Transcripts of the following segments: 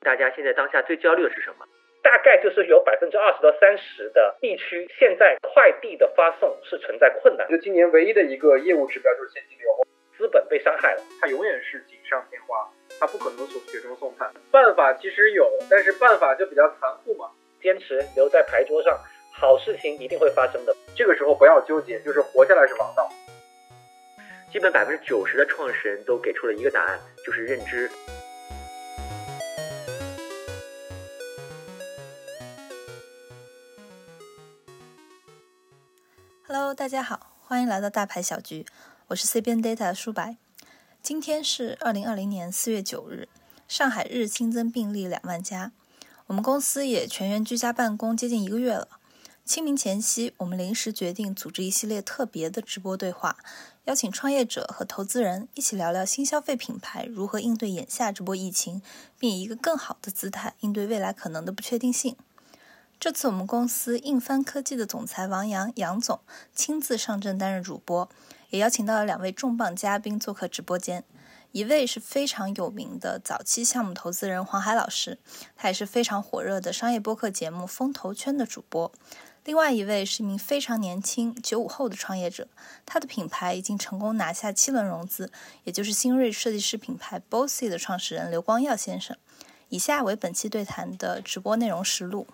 大家现在当下最焦虑的是什么？大概就是有百分之二十到三十的地区，现在快递的发送是存在困难。就今年唯一的一个业务指标就是现金流，资本被伤害了，它永远是锦上添花，它不可能从雪中送炭。办法其实有，但是办法就比较残酷嘛。坚持留在牌桌上，好事情一定会发生的。这个时候不要纠结，就是活下来是王道。基本百分之九十的创始人都给出了一个答案，就是认知。大家好，欢迎来到大牌小局，我是 CBN Data 舒白。今天是二零二零年四月九日，上海日新增病例两万家，我们公司也全员居家办公接近一个月了。清明前夕，我们临时决定组织一系列特别的直播对话，邀请创业者和投资人一起聊聊新消费品牌如何应对眼下这波疫情，并以一个更好的姿态应对未来可能的不确定性。这次我们公司硬帆科技的总裁王阳杨总亲自上阵担任主播，也邀请到了两位重磅嘉宾做客直播间。一位是非常有名的早期项目投资人黄海老师，他也是非常火热的商业播客节目《风投圈》的主播。另外一位是一名非常年轻九五后的创业者，他的品牌已经成功拿下七轮融资，也就是新锐设计师品牌 Bossy 的创始人刘光耀先生。以下为本期对谈的直播内容实录。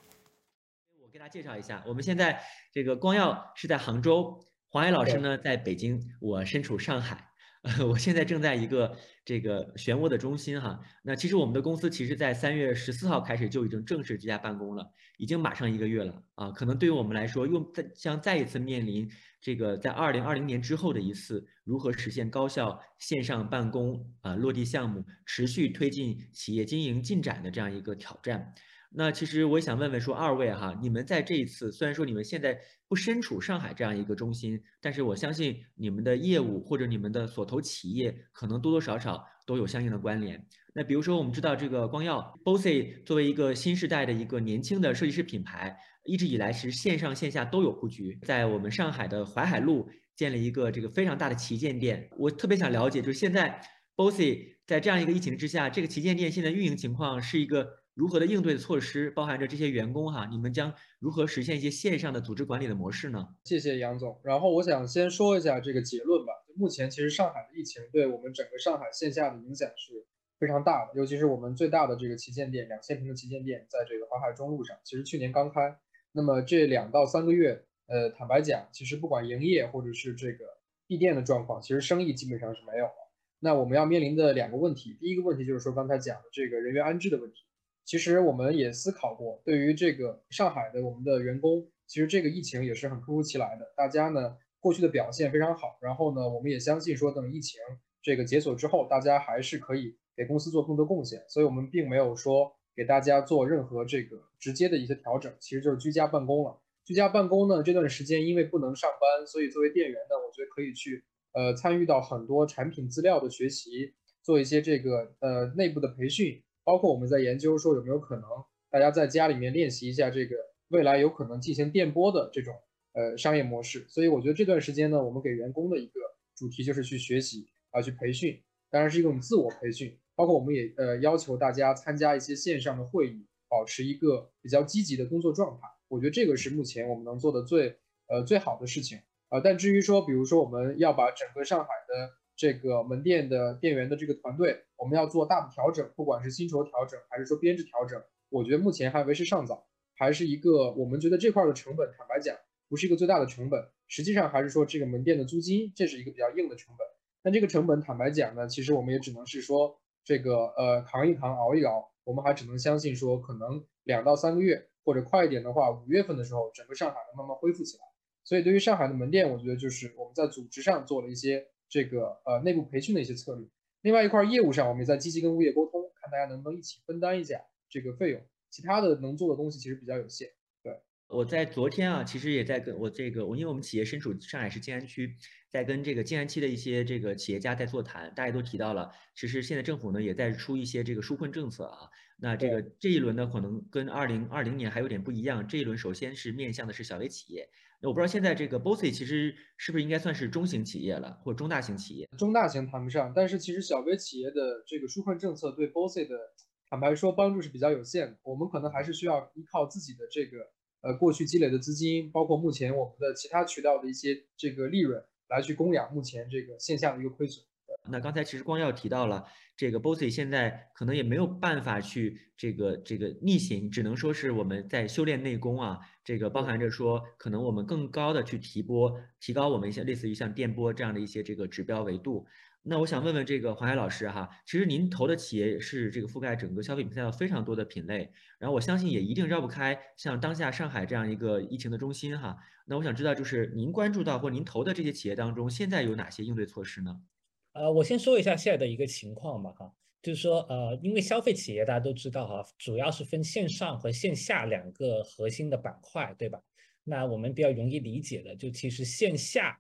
给大家介绍一下，我们现在这个光耀是在杭州，黄岩老师呢在北京，我身处上海，我现在正在一个这个漩涡的中心哈。那其实我们的公司其实在三月十四号开始就已经正式居家办公了，已经马上一个月了啊。可能对于我们来说，又再将再一次面临这个在二零二零年之后的一次如何实现高效线上办公啊落地项目，持续推进企业经营进展的这样一个挑战。那其实我也想问问说，二位哈，你们在这一次虽然说你们现在不身处上海这样一个中心，但是我相信你们的业务或者你们的所投企业可能多多少少都有相应的关联。那比如说我们知道这个光耀 Bossy 作为一个新时代的一个年轻的设计师品牌，一直以来是线上线下都有布局，在我们上海的淮海路建了一个这个非常大的旗舰店。我特别想了解，就是现在 Bossy 在这样一个疫情之下，这个旗舰店现在运营情况是一个。如何的应对措施，包含着这些员工哈，你们将如何实现一些线上的组织管理的模式呢？谢谢杨总。然后我想先说一下这个结论吧。目前其实上海的疫情对我们整个上海线下的影响是非常大的，尤其是我们最大的这个旗舰店，两千平的旗舰店，在这个淮海中路上，其实去年刚开。那么这两到三个月，呃，坦白讲，其实不管营业或者是这个闭店的状况，其实生意基本上是没有了。那我们要面临的两个问题，第一个问题就是说刚才讲的这个人员安置的问题。其实我们也思考过，对于这个上海的我们的员工，其实这个疫情也是很突如其来的。大家呢过去的表现非常好，然后呢，我们也相信说，等疫情这个解锁之后，大家还是可以给公司做更多贡献。所以，我们并没有说给大家做任何这个直接的一些调整，其实就是居家办公了。居家办公呢，这段时间因为不能上班，所以作为店员呢，我觉得可以去呃参与到很多产品资料的学习，做一些这个呃内部的培训。包括我们在研究说有没有可能大家在家里面练习一下这个未来有可能进行电波的这种呃商业模式，所以我觉得这段时间呢，我们给员工的一个主题就是去学习啊，去培训，当然是一种自我培训。包括我们也呃要求大家参加一些线上的会议，保持一个比较积极的工作状态。我觉得这个是目前我们能做的最呃最好的事情啊。但至于说，比如说我们要把整个上海的这个门店的店员的这个团队，我们要做大的调整，不管是薪酬调整还是说编制调整，我觉得目前还为时尚早，还是一个我们觉得这块的成本，坦白讲，不是一个最大的成本，实际上还是说这个门店的租金，这是一个比较硬的成本。但这个成本，坦白讲呢，其实我们也只能是说这个呃扛一扛，熬一熬，我们还只能相信说可能两到三个月，或者快一点的话，五月份的时候，整个上海能慢慢恢复起来。所以对于上海的门店，我觉得就是我们在组织上做了一些。这个呃内部培训的一些策略，另外一块业务上，我们也在积极跟物业沟通，看大家能不能一起分担一下这个费用。其他的能做的东西其实比较有限。对，我在昨天啊，其实也在跟我这个我，因为我们企业身处上海市静安区，在跟这个静安区的一些这个企业家在座谈，大家都提到了，其实现在政府呢也在出一些这个纾困政策啊。那这个这一轮呢，可能跟二零二零年还有点不一样。这一轮首先是面向的是小微企业。那我不知道现在这个 Bossy 其实是不是应该算是中型企业了，或者中大型企业？中大型谈不上，但是其实小微企业的这个纾困政策对 Bossy 的坦白说，帮助是比较有限的。我们可能还是需要依靠自己的这个呃过去积累的资金，包括目前我们的其他渠道的一些这个利润，来去供养目前这个线下的一个亏损。那刚才其实光耀提到了这个 Bossy 现在可能也没有办法去这个这个逆行，只能说是我们在修炼内功啊，这个包含着说可能我们更高的去提波，提高我们一些类似于像电波这样的一些这个指标维度。那我想问问这个黄海老师哈，其实您投的企业是这个覆盖整个消费品赛道非常多的品类，然后我相信也一定绕不开像当下上海这样一个疫情的中心哈。那我想知道就是您关注到或您投的这些企业当中，现在有哪些应对措施呢？呃，我先说一下现在的一个情况吧，哈，就是说，呃，因为消费企业大家都知道哈，主要是分线上和线下两个核心的板块，对吧？那我们比较容易理解的，就其实线下。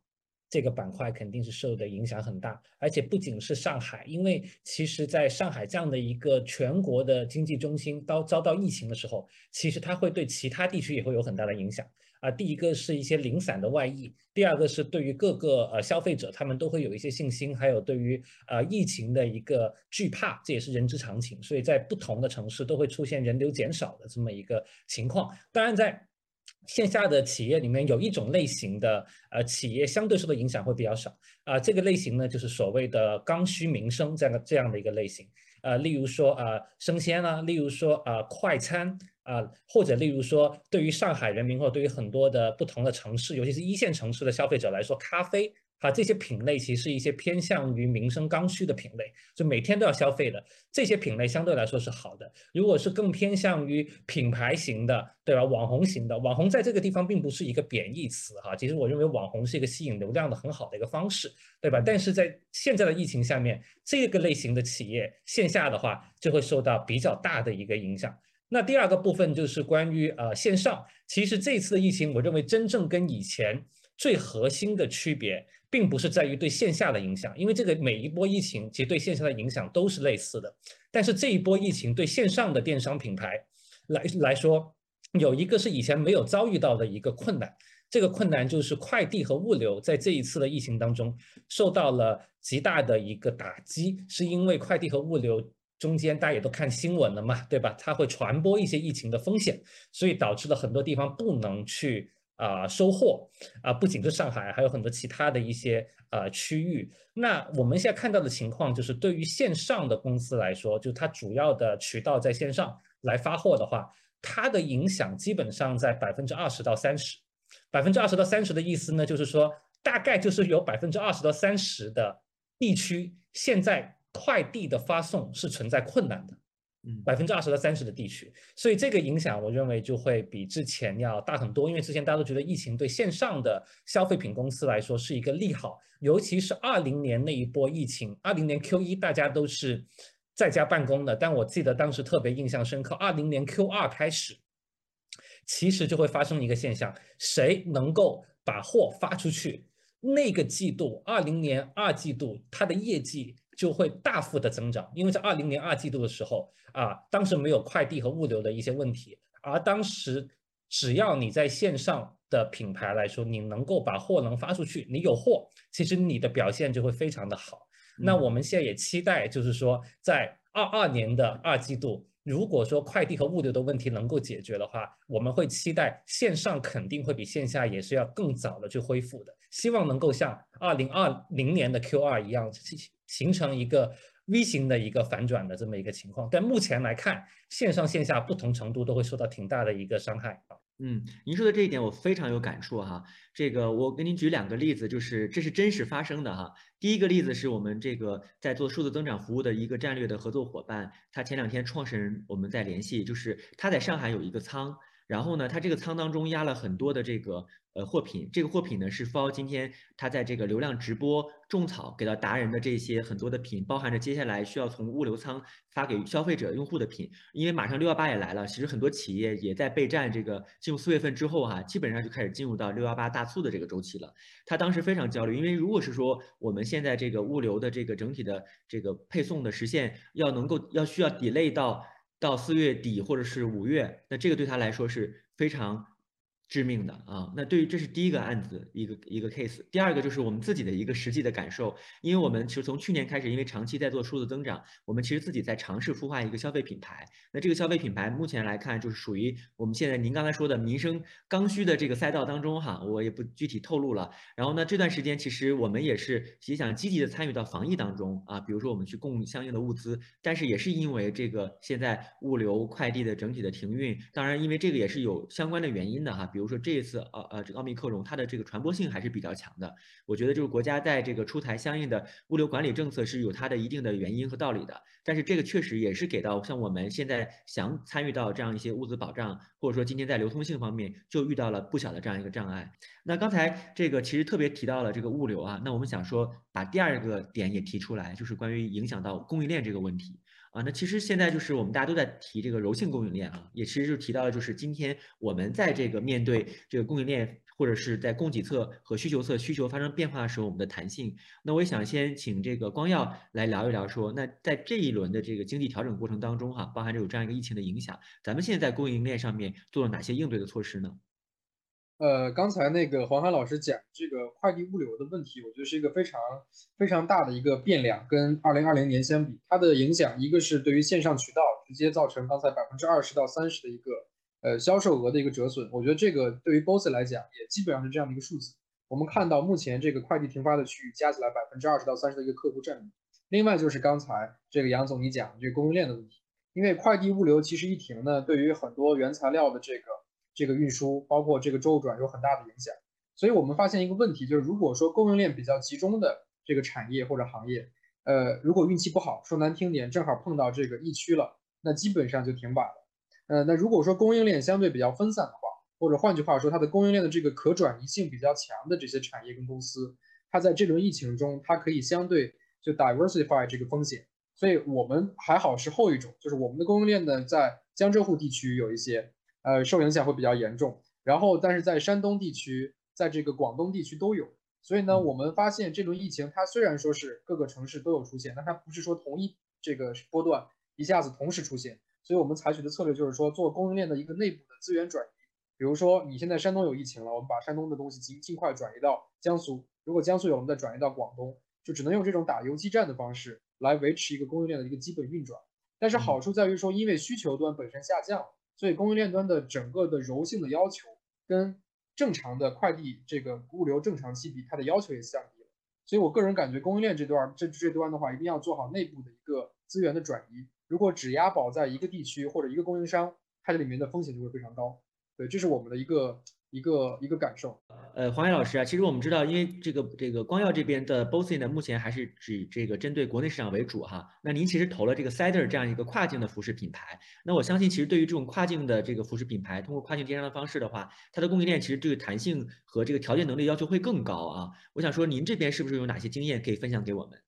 这个板块肯定是受的影响很大，而且不仅是上海，因为其实在上海这样的一个全国的经济中心，遭遭到疫情的时候，其实它会对其他地区也会有很大的影响啊。第一个是一些零散的外溢，第二个是对于各个呃消费者，他们都会有一些信心，还有对于呃疫情的一个惧怕，这也是人之常情。所以在不同的城市都会出现人流减少的这么一个情况。当然在线下的企业里面有一种类型的呃企业相对受的影响会比较少啊，这个类型呢就是所谓的刚需民生这样的这样的一个类型，呃，例如说呃生鲜啊，例如说呃快餐啊，或者例如说对于上海人民或者对于很多的不同的城市，尤其是一线城市的消费者来说，咖啡。啊，这些品类其实是一些偏向于民生刚需的品类，就每天都要消费的这些品类相对来说是好的。如果是更偏向于品牌型的，对吧？网红型的，网红在这个地方并不是一个贬义词哈。其实我认为网红是一个吸引流量的很好的一个方式，对吧？但是在现在的疫情下面，这个类型的企业线下的话就会受到比较大的一个影响。那第二个部分就是关于呃线上，其实这次的疫情，我认为真正跟以前最核心的区别。并不是在于对线下的影响，因为这个每一波疫情其实对线下的影响都是类似的。但是这一波疫情对线上的电商品牌来来说，有一个是以前没有遭遇到的一个困难，这个困难就是快递和物流在这一次的疫情当中受到了极大的一个打击，是因为快递和物流中间大家也都看新闻了嘛，对吧？它会传播一些疫情的风险，所以导致了很多地方不能去。啊，收货啊，不仅是上海，还有很多其他的一些呃区域。那我们现在看到的情况就是，对于线上的公司来说，就它主要的渠道在线上来发货的话，它的影响基本上在百分之二十到三十。百分之二十到三十的意思呢，就是说大概就是有百分之二十到三十的地区现在快递的发送是存在困难的。百分之二十到三十的地区，所以这个影响我认为就会比之前要大很多。因为之前大家都觉得疫情对线上的消费品公司来说是一个利好，尤其是二零年那一波疫情，二零年 Q 一大家都是在家办公的，但我记得当时特别印象深刻，二零年 Q 二开始，其实就会发生一个现象，谁能够把货发出去，那个季度二零年二季度它的业绩。就会大幅的增长，因为在二零年二季度的时候啊，当时没有快递和物流的一些问题，而当时只要你在线上的品牌来说，你能够把货能发出去，你有货，其实你的表现就会非常的好。那我们现在也期待，就是说在二二年的二季度，如果说快递和物流的问题能够解决的话，我们会期待线上肯定会比线下也是要更早的去恢复的，希望能够像二零二零年的 Q 二一样。形成一个 V 型的一个反转的这么一个情况，但目前来看，线上线下不同程度都会受到挺大的一个伤害。嗯，您说的这一点我非常有感触哈。这个我给您举两个例子，就是这是真实发生的哈。第一个例子是我们这个在做数字增长服务的一个战略的合作伙伴，他前两天创始人我们在联系，就是他在上海有一个仓，然后呢，他这个仓当中压了很多的这个。呃，货品这个货品呢是 for 今天他在这个流量直播种草给到达人的这些很多的品，包含着接下来需要从物流仓发给消费者用户的品。因为马上六幺八也来了，其实很多企业也在备战这个进入四月份之后哈，基本上就开始进入到六幺八大促的这个周期了。他当时非常焦虑，因为如果是说我们现在这个物流的这个整体的这个配送的实现要能够要需要 delay 到到四月底或者是五月，那这个对他来说是非常。致命的啊，那对于这是第一个案子一个一个 case，第二个就是我们自己的一个实际的感受，因为我们其实从去年开始，因为长期在做数字增长，我们其实自己在尝试孵化一个消费品牌。那这个消费品牌目前来看，就是属于我们现在您刚才说的民生刚需的这个赛道当中哈，我也不具体透露了。然后呢，这段时间其实我们也是也想积极的参与到防疫当中啊，比如说我们去供相应的物资，但是也是因为这个现在物流快递的整体的停运，当然因为这个也是有相关的原因的哈。比如说这一次，呃呃，这个奥密克戎它的这个传播性还是比较强的。我觉得就是国家在这个出台相应的物流管理政策是有它的一定的原因和道理的。但是这个确实也是给到像我们现在想参与到这样一些物资保障，或者说今天在流通性方面就遇到了不小的这样一个障碍。那刚才这个其实特别提到了这个物流啊，那我们想说把第二个点也提出来，就是关于影响到供应链这个问题。啊，那其实现在就是我们大家都在提这个柔性供应链啊，也其实就提到了，就是今天我们在这个面对这个供应链或者是在供给侧和需求侧需求发生变化的时候，我们的弹性。那我也想先请这个光耀来聊一聊，说那在这一轮的这个经济调整过程当中哈，包含着有这样一个疫情的影响，咱们现在在供应链上面做了哪些应对的措施呢？呃，刚才那个黄海老师讲这个快递物流的问题，我觉得是一个非常非常大的一个变量。跟二零二零年相比，它的影响一个是对于线上渠道直接造成刚才百分之二十到三十的一个呃销售额的一个折损。我觉得这个对于 BOSS 来讲也基本上是这样的一个数字。我们看到目前这个快递停发的区域加起来百分之二十到三十的一个客户占比。另外就是刚才这个杨总你讲这个供应链的问题，因为快递物流其实一停呢，对于很多原材料的这个。这个运输包括这个周转有很大的影响，所以我们发现一个问题，就是如果说供应链比较集中的这个产业或者行业，呃，如果运气不好，说难听点，正好碰到这个疫区了，那基本上就停摆了。呃，那如果说供应链相对比较分散的话，或者换句话说，它的供应链的这个可转移性比较强的这些产业跟公司，它在这轮疫情中，它可以相对就 diversify 这个风险。所以我们还好是后一种，就是我们的供应链呢，在江浙沪地区有一些。呃，受影响会比较严重，然后但是在山东地区，在这个广东地区都有，所以呢，我们发现这轮疫情它虽然说是各个城市都有出现，但它不是说同一这个波段一下子同时出现，所以我们采取的策略就是说做供应链的一个内部的资源转移，比如说你现在山东有疫情了，我们把山东的东西尽尽快转移到江苏，如果江苏有，我们再转移到广东，就只能用这种打游击战的方式来维持一个供应链的一个基本运转，但是好处在于说，因为需求端本身下降。所以供应链端的整个的柔性的要求，跟正常的快递这个物流正常期比，它的要求也降低了。所以我个人感觉，供应链这段这这端的话，一定要做好内部的一个资源的转移。如果只押宝在一个地区或者一个供应商，它这里面的风险就会非常高。对，这是我们的一个。一个一个感受，呃，黄岩老师啊，其实我们知道，因为这个这个光耀这边的 BOSSy 呢，目前还是只这个针对国内市场为主哈。那您其实投了这个 Cider 这样一个跨境的服饰品牌，那我相信，其实对于这种跨境的这个服饰品牌，通过跨境电商的方式的话，它的供应链其实对于弹性和这个调节能力要求会更高啊。我想说，您这边是不是有哪些经验可以分享给我们？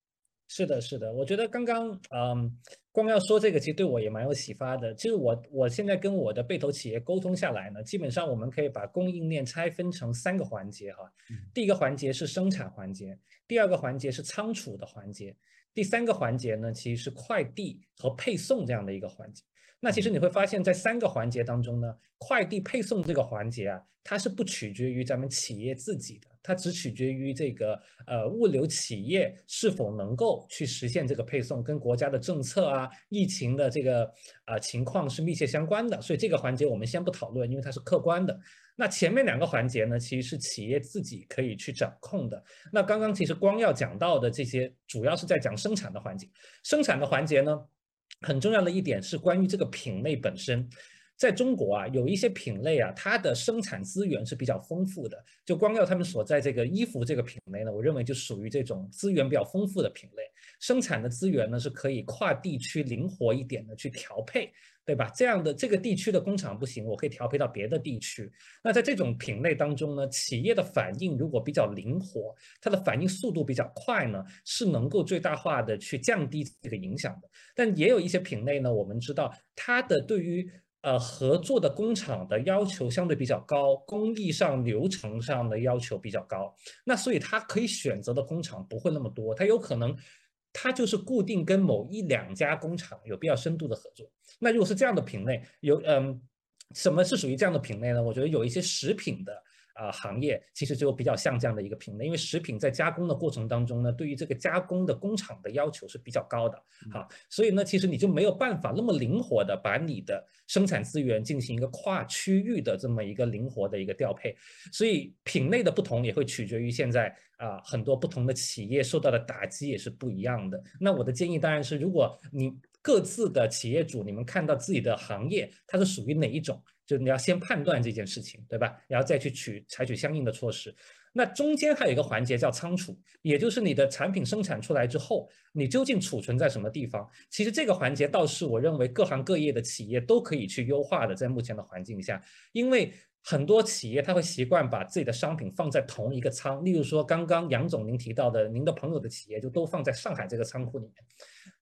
是的，是的，我觉得刚刚嗯。光要说这个，其实对我也蛮有启发的。其实我我现在跟我的被投企业沟通下来呢，基本上我们可以把供应链拆分成三个环节哈。第一个环节是生产环节，第二个环节是仓储的环节，第三个环节呢，其实是快递和配送这样的一个环节。那其实你会发现在三个环节当中呢，快递配送这个环节啊，它是不取决于咱们企业自己的。它只取决于这个呃物流企业是否能够去实现这个配送，跟国家的政策啊、疫情的这个啊情况是密切相关的。所以这个环节我们先不讨论，因为它是客观的。那前面两个环节呢，其实是企业自己可以去掌控的。那刚刚其实光要讲到的这些，主要是在讲生产的环节。生产的环节呢，很重要的一点是关于这个品类本身。在中国啊，有一些品类啊，它的生产资源是比较丰富的。就光耀他们所在这个衣服这个品类呢，我认为就属于这种资源比较丰富的品类。生产的资源呢是可以跨地区灵活一点的去调配，对吧？这样的这个地区的工厂不行，我可以调配到别的地区。那在这种品类当中呢，企业的反应如果比较灵活，它的反应速度比较快呢，是能够最大化的去降低这个影响的。但也有一些品类呢，我们知道它的对于呃，合作的工厂的要求相对比较高，工艺上、流程上的要求比较高，那所以它可以选择的工厂不会那么多，它有可能，它就是固定跟某一两家工厂有必要深度的合作。那如果是这样的品类，有嗯，什么是属于这样的品类呢？我觉得有一些食品的。啊，行业其实就比较像这样的一个品类，因为食品在加工的过程当中呢，对于这个加工的工厂的要求是比较高的，好，所以呢，其实你就没有办法那么灵活的把你的生产资源进行一个跨区域的这么一个灵活的一个调配，所以品类的不同也会取决于现在啊很多不同的企业受到的打击也是不一样的。那我的建议当然是，如果你各自的企业主，你们看到自己的行业它是属于哪一种？就你要先判断这件事情，对吧？然后再去取采取相应的措施。那中间还有一个环节叫仓储，也就是你的产品生产出来之后，你究竟储存在什么地方？其实这个环节倒是我认为各行各业的企业都可以去优化的，在目前的环境下，因为很多企业他会习惯把自己的商品放在同一个仓，例如说刚刚杨总您提到的，您的朋友的企业就都放在上海这个仓库里面。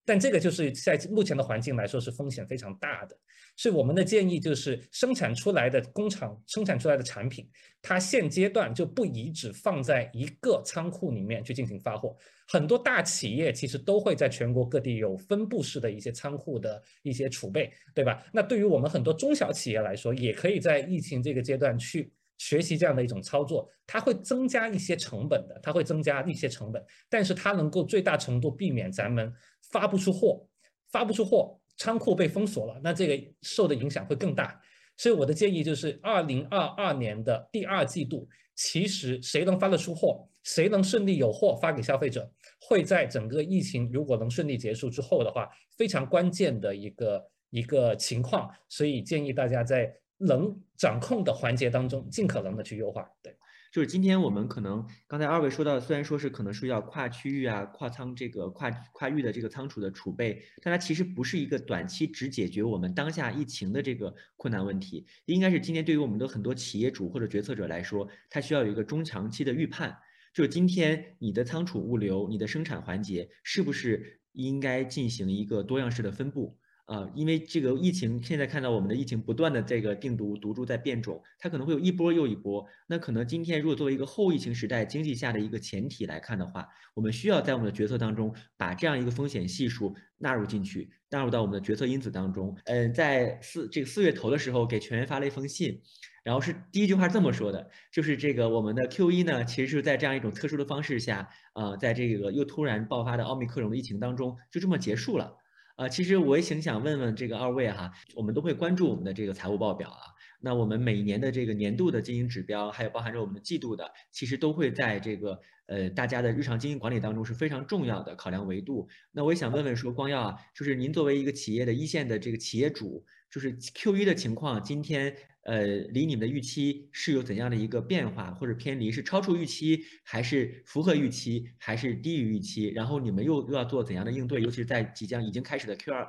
但这个就是在目前的环境来说是风险非常大的，所以我们的建议就是生产出来的工厂生产出来的产品，它现阶段就不宜只放在一个仓库里面去进行发货。很多大企业其实都会在全国各地有分布式的一些仓库的一些储备，对吧？那对于我们很多中小企业来说，也可以在疫情这个阶段去。学习这样的一种操作，它会增加一些成本的，它会增加一些成本，但是它能够最大程度避免咱们发不出货，发不出货，仓库被封锁了，那这个受的影响会更大。所以我的建议就是，二零二二年的第二季度，其实谁能发得出货，谁能顺利有货发给消费者，会在整个疫情如果能顺利结束之后的话，非常关键的一个一个情况。所以建议大家在。能掌控的环节当中，尽可能的去优化。对，就是今天我们可能刚才二位说到，虽然说是可能是要跨区域啊、跨仓这个跨跨域的这个仓储的储备，但它其实不是一个短期只解决我们当下疫情的这个困难问题，应该是今天对于我们的很多企业主或者决策者来说，它需要有一个中长期的预判，就是今天你的仓储物流、你的生产环节是不是应该进行一个多样式的分布。啊，因为这个疫情，现在看到我们的疫情不断的这个病毒毒株在变种，它可能会有一波又一波。那可能今天如果作为一个后疫情时代经济下的一个前提来看的话，我们需要在我们的决策当中把这样一个风险系数纳入进去，纳入到我们的决策因子当中。嗯，在四这个四月头的时候给全员发了一封信，然后是第一句话这么说的，就是这个我们的 Q 一呢，其实是在这样一种特殊的方式下，啊，在这个又突然爆发的奥密克戎的疫情当中，就这么结束了。啊，其实我也挺想问问这个二位哈，我们都会关注我们的这个财务报表啊。那我们每一年的这个年度的经营指标，还有包含着我们的季度的，其实都会在这个呃大家的日常经营管理当中是非常重要的考量维度。那我也想问问说，光耀啊，就是您作为一个企业的一线的这个企业主，就是 Q 一的情况，今天。呃，离你们的预期是有怎样的一个变化或者偏离？是超出预期，还是符合预期，还是低于预期？然后你们又又要做怎样的应对？尤其是在即将已经开始的 Q 二，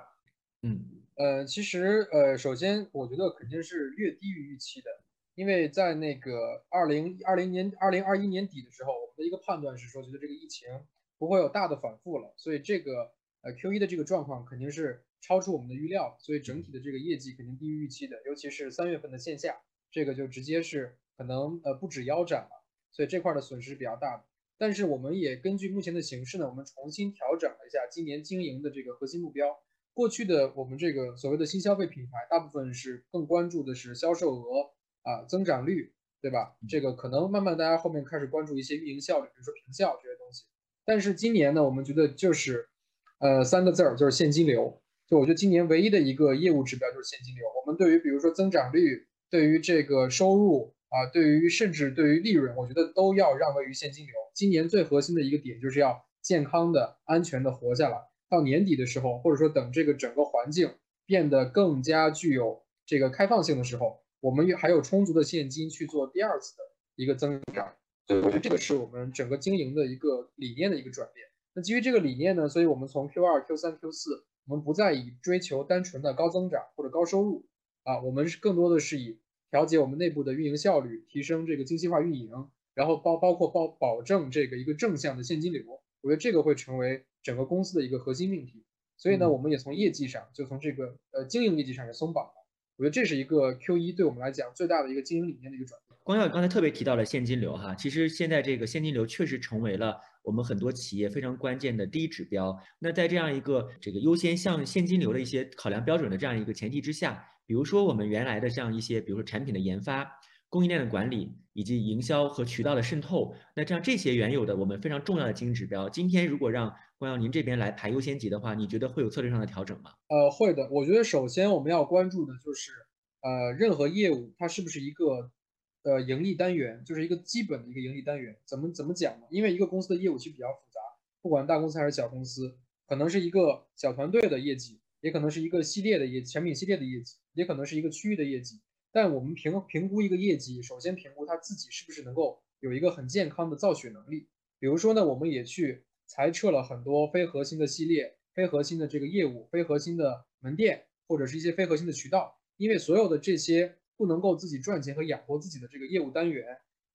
嗯，呃，其实呃，首先我觉得肯定是略低于预期的，因为在那个二零二零年、二零二一年底的时候，我们的一个判断是说，觉得这个疫情不会有大的反复了，所以这个呃 Q 一的这个状况肯定是。超出我们的预料，所以整体的这个业绩肯定低于预期的，尤其是三月份的线下，这个就直接是可能呃不止腰斩了，所以这块的损失比较大的。但是我们也根据目前的形势呢，我们重新调整了一下今年经营的这个核心目标。过去的我们这个所谓的新消费品牌，大部分是更关注的是销售额啊增长率，对吧？这个可能慢慢大家后面开始关注一些运营效率，比如说平效这些东西。但是今年呢，我们觉得就是呃三个字儿，就是现金流。就我觉得今年唯一的一个业务指标就是现金流。我们对于比如说增长率，对于这个收入啊，对于甚至对于利润，我觉得都要让位于现金流。今年最核心的一个点就是要健康的、安全的活下来。到年底的时候，或者说等这个整个环境变得更加具有这个开放性的时候，我们还有充足的现金去做第二次的一个增长。所以我觉得这个是我们整个经营的一个理念的一个转变。那基于这个理念呢，所以我们从 Q 二、Q 三、Q 四。我们不再以追求单纯的高增长或者高收入啊，我们是更多的是以调节我们内部的运营效率，提升这个精细化运营，然后包包括保保证这个一个正向的现金流，我觉得这个会成为整个公司的一个核心命题。所以呢，我们也从业绩上，就从这个呃经营业绩上也松绑了。我觉得这是一个 Q 一对我们来讲最大的一个经营理念的一个转变。光耀刚才特别提到了现金流哈，其实现在这个现金流确实成为了我们很多企业非常关键的第一指标。那在这样一个这个优先向现金流的一些考量标准的这样一个前提之下，比如说我们原来的像一些，比如说产品的研发、供应链的管理以及营销和渠道的渗透，那这样这些原有的我们非常重要的经营指标，今天如果让光耀您这边来排优先级的话，你觉得会有策略上的调整吗？呃，会的。我觉得首先我们要关注的就是呃，任何业务它是不是一个。呃，盈利单元就是一个基本的一个盈利单元，怎么怎么讲呢？因为一个公司的业务其实比较复杂，不管大公司还是小公司，可能是一个小团队的业绩，也可能是一个系列的业产品系列的业绩，也可能是一个区域的业绩。但我们评评估一个业绩，首先评估它自己是不是能够有一个很健康的造血能力。比如说呢，我们也去裁撤了很多非核心的系列、非核心的这个业务、非核心的门店或者是一些非核心的渠道，因为所有的这些。不能够自己赚钱和养活自己的这个业务单元，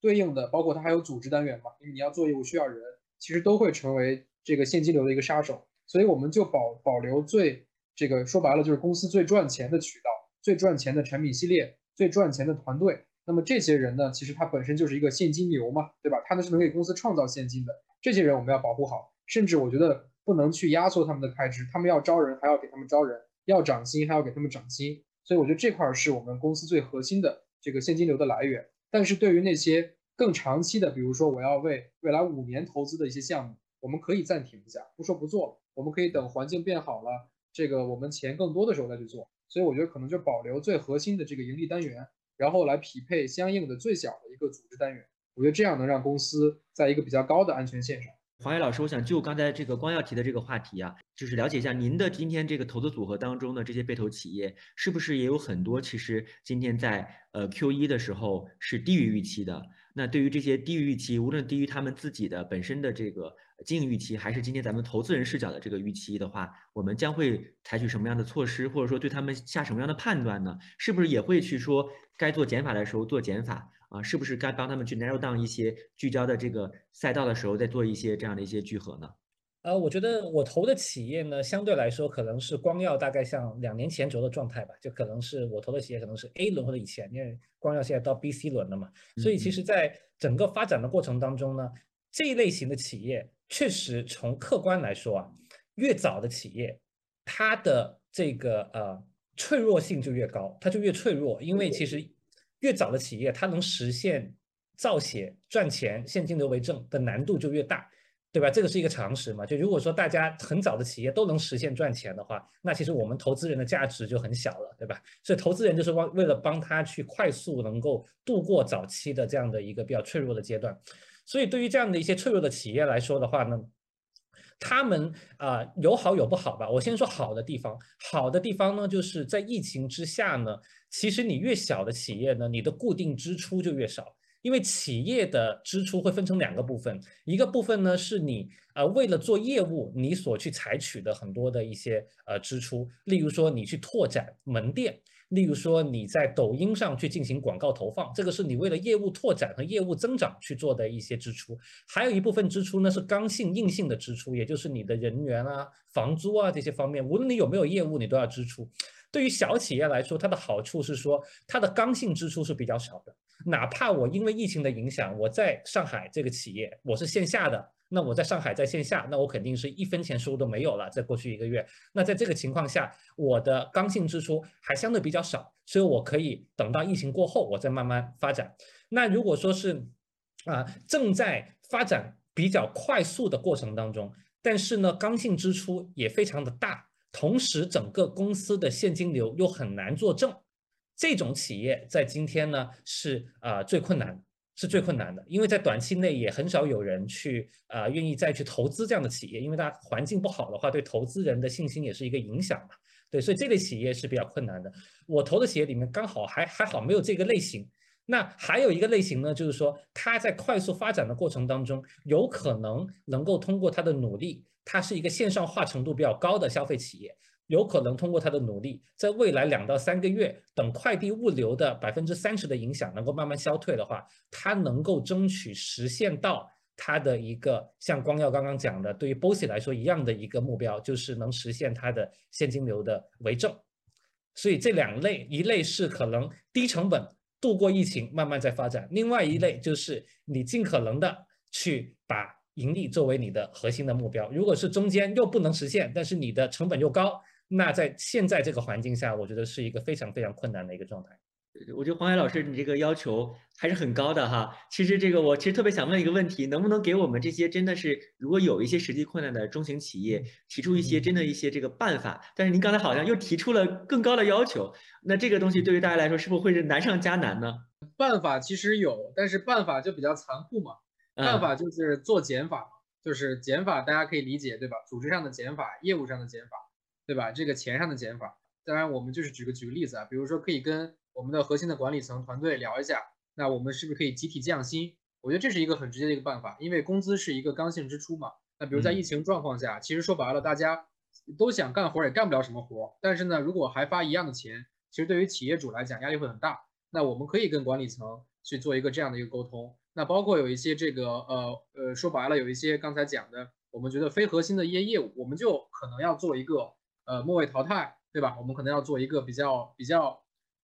对应的包括它还有组织单元嘛？因为你要做业务需要人，其实都会成为这个现金流的一个杀手。所以我们就保保留最这个说白了就是公司最赚钱的渠道、最赚钱的产品系列、最赚钱的团队。那么这些人呢，其实他本身就是一个现金流嘛，对吧？他呢是能给公司创造现金的。这些人我们要保护好，甚至我觉得不能去压缩他们的开支，他们要招人还要给他们招人，要涨薪还要给他们涨薪。所以我觉得这块是我们公司最核心的这个现金流的来源。但是对于那些更长期的，比如说我要为未来五年投资的一些项目，我们可以暂停一下，不说不做了。我们可以等环境变好了，这个我们钱更多的时候再去做。所以我觉得可能就保留最核心的这个盈利单元，然后来匹配相应的最小的一个组织单元。我觉得这样能让公司在一个比较高的安全线上。黄野老师，我想就刚才这个光耀提的这个话题啊，就是了解一下您的今天这个投资组合当中的这些被投企业，是不是也有很多其实今天在呃 Q 一的时候是低于预期的？那对于这些低于预期，无论低于他们自己的本身的这个经营预期，还是今天咱们投资人视角的这个预期的话，我们将会采取什么样的措施，或者说对他们下什么样的判断呢？是不是也会去说该做减法的时候做减法？啊，是不是该帮他们去 narrow down 一些聚焦的这个赛道的时候，再做一些这样的一些聚合呢？呃，我觉得我投的企业呢，相对来说可能是光耀大概像两年前左右的状态吧，就可能是我投的企业可能是 A 轮或者以前，因为光耀现在到 B、C 轮了嘛，所以其实在整个发展的过程当中呢，这一类型的企业确实从客观来说啊，越早的企业，它的这个呃脆弱性就越高，它就越脆弱，因为其实。越早的企业，它能实现造血赚钱、现金流为正的难度就越大，对吧？这个是一个常识嘛。就如果说大家很早的企业都能实现赚钱的话，那其实我们投资人的价值就很小了，对吧？所以投资人就是为为了帮他去快速能够度过早期的这样的一个比较脆弱的阶段。所以对于这样的一些脆弱的企业来说的话呢，他们啊有好有不好吧。我先说好的地方，好的地方呢，就是在疫情之下呢。其实你越小的企业呢，你的固定支出就越少，因为企业的支出会分成两个部分，一个部分呢是你呃为了做业务你所去采取的很多的一些呃支出，例如说你去拓展门店，例如说你在抖音上去进行广告投放，这个是你为了业务拓展和业务增长去做的一些支出，还有一部分支出呢是刚性硬性的支出，也就是你的人员啊、房租啊这些方面，无论你有没有业务，你都要支出。对于小企业来说，它的好处是说，它的刚性支出是比较少的。哪怕我因为疫情的影响，我在上海这个企业我是线下的，那我在上海在线下，那我肯定是一分钱收入都没有了。在过去一个月，那在这个情况下，我的刚性支出还相对比较少，所以我可以等到疫情过后，我再慢慢发展。那如果说是啊正在发展比较快速的过程当中，但是呢刚性支出也非常的大。同时，整个公司的现金流又很难做正，这种企业在今天呢是啊最困难，是最困难的，因为在短期内也很少有人去啊愿意再去投资这样的企业，因为它环境不好的话，对投资人的信心也是一个影响嘛。对，所以这类企业是比较困难的。我投的企业里面刚好还还好没有这个类型。那还有一个类型呢，就是说它在快速发展的过程当中，有可能能够通过它的努力。它是一个线上化程度比较高的消费企业，有可能通过它的努力，在未来两到三个月，等快递物流的百分之三十的影响能够慢慢消退的话，它能够争取实现到它的一个像光耀刚刚讲的，对于 Bossy 来说一样的一个目标，就是能实现它的现金流的为正。所以这两类，一类是可能低成本度过疫情，慢慢在发展；另外一类就是你尽可能的去把盈利作为你的核心的目标。如果是中间又不能实现，但是你的成本又高，那在现在这个环境下，我觉得是一个非常非常困难的一个状态。我觉得黄海老师，你这个要求还是很高的哈。其实这个我其实特别想问一个问题，能不能给我们这些真的是如果有一些实际困难的中型企业提出一些真的一些这个办法？但是您刚才好像又提出了更高的要求，那这个东西对于大家来说是不是会是难上加难呢？办法其实有，但是办法就比较残酷嘛。办法就是做减法，就是减法，大家可以理解对吧？组织上的减法，业务上的减法，对吧？这个钱上的减法。当然，我们就是举个举个例子啊，比如说可以跟我们的核心的管理层团队聊一下，那我们是不是可以集体降薪？我觉得这是一个很直接的一个办法，因为工资是一个刚性支出嘛。那比如在疫情状况下，其实说白了，大家都想干活也干不了什么活，但是呢，如果还发一样的钱，其实对于企业主来讲压力会很大。那我们可以跟管理层去做一个这样的一个沟通。那包括有一些这个呃呃，说白了，有一些刚才讲的，我们觉得非核心的一些业务，我们就可能要做一个呃末位淘汰，对吧？我们可能要做一个比较比较。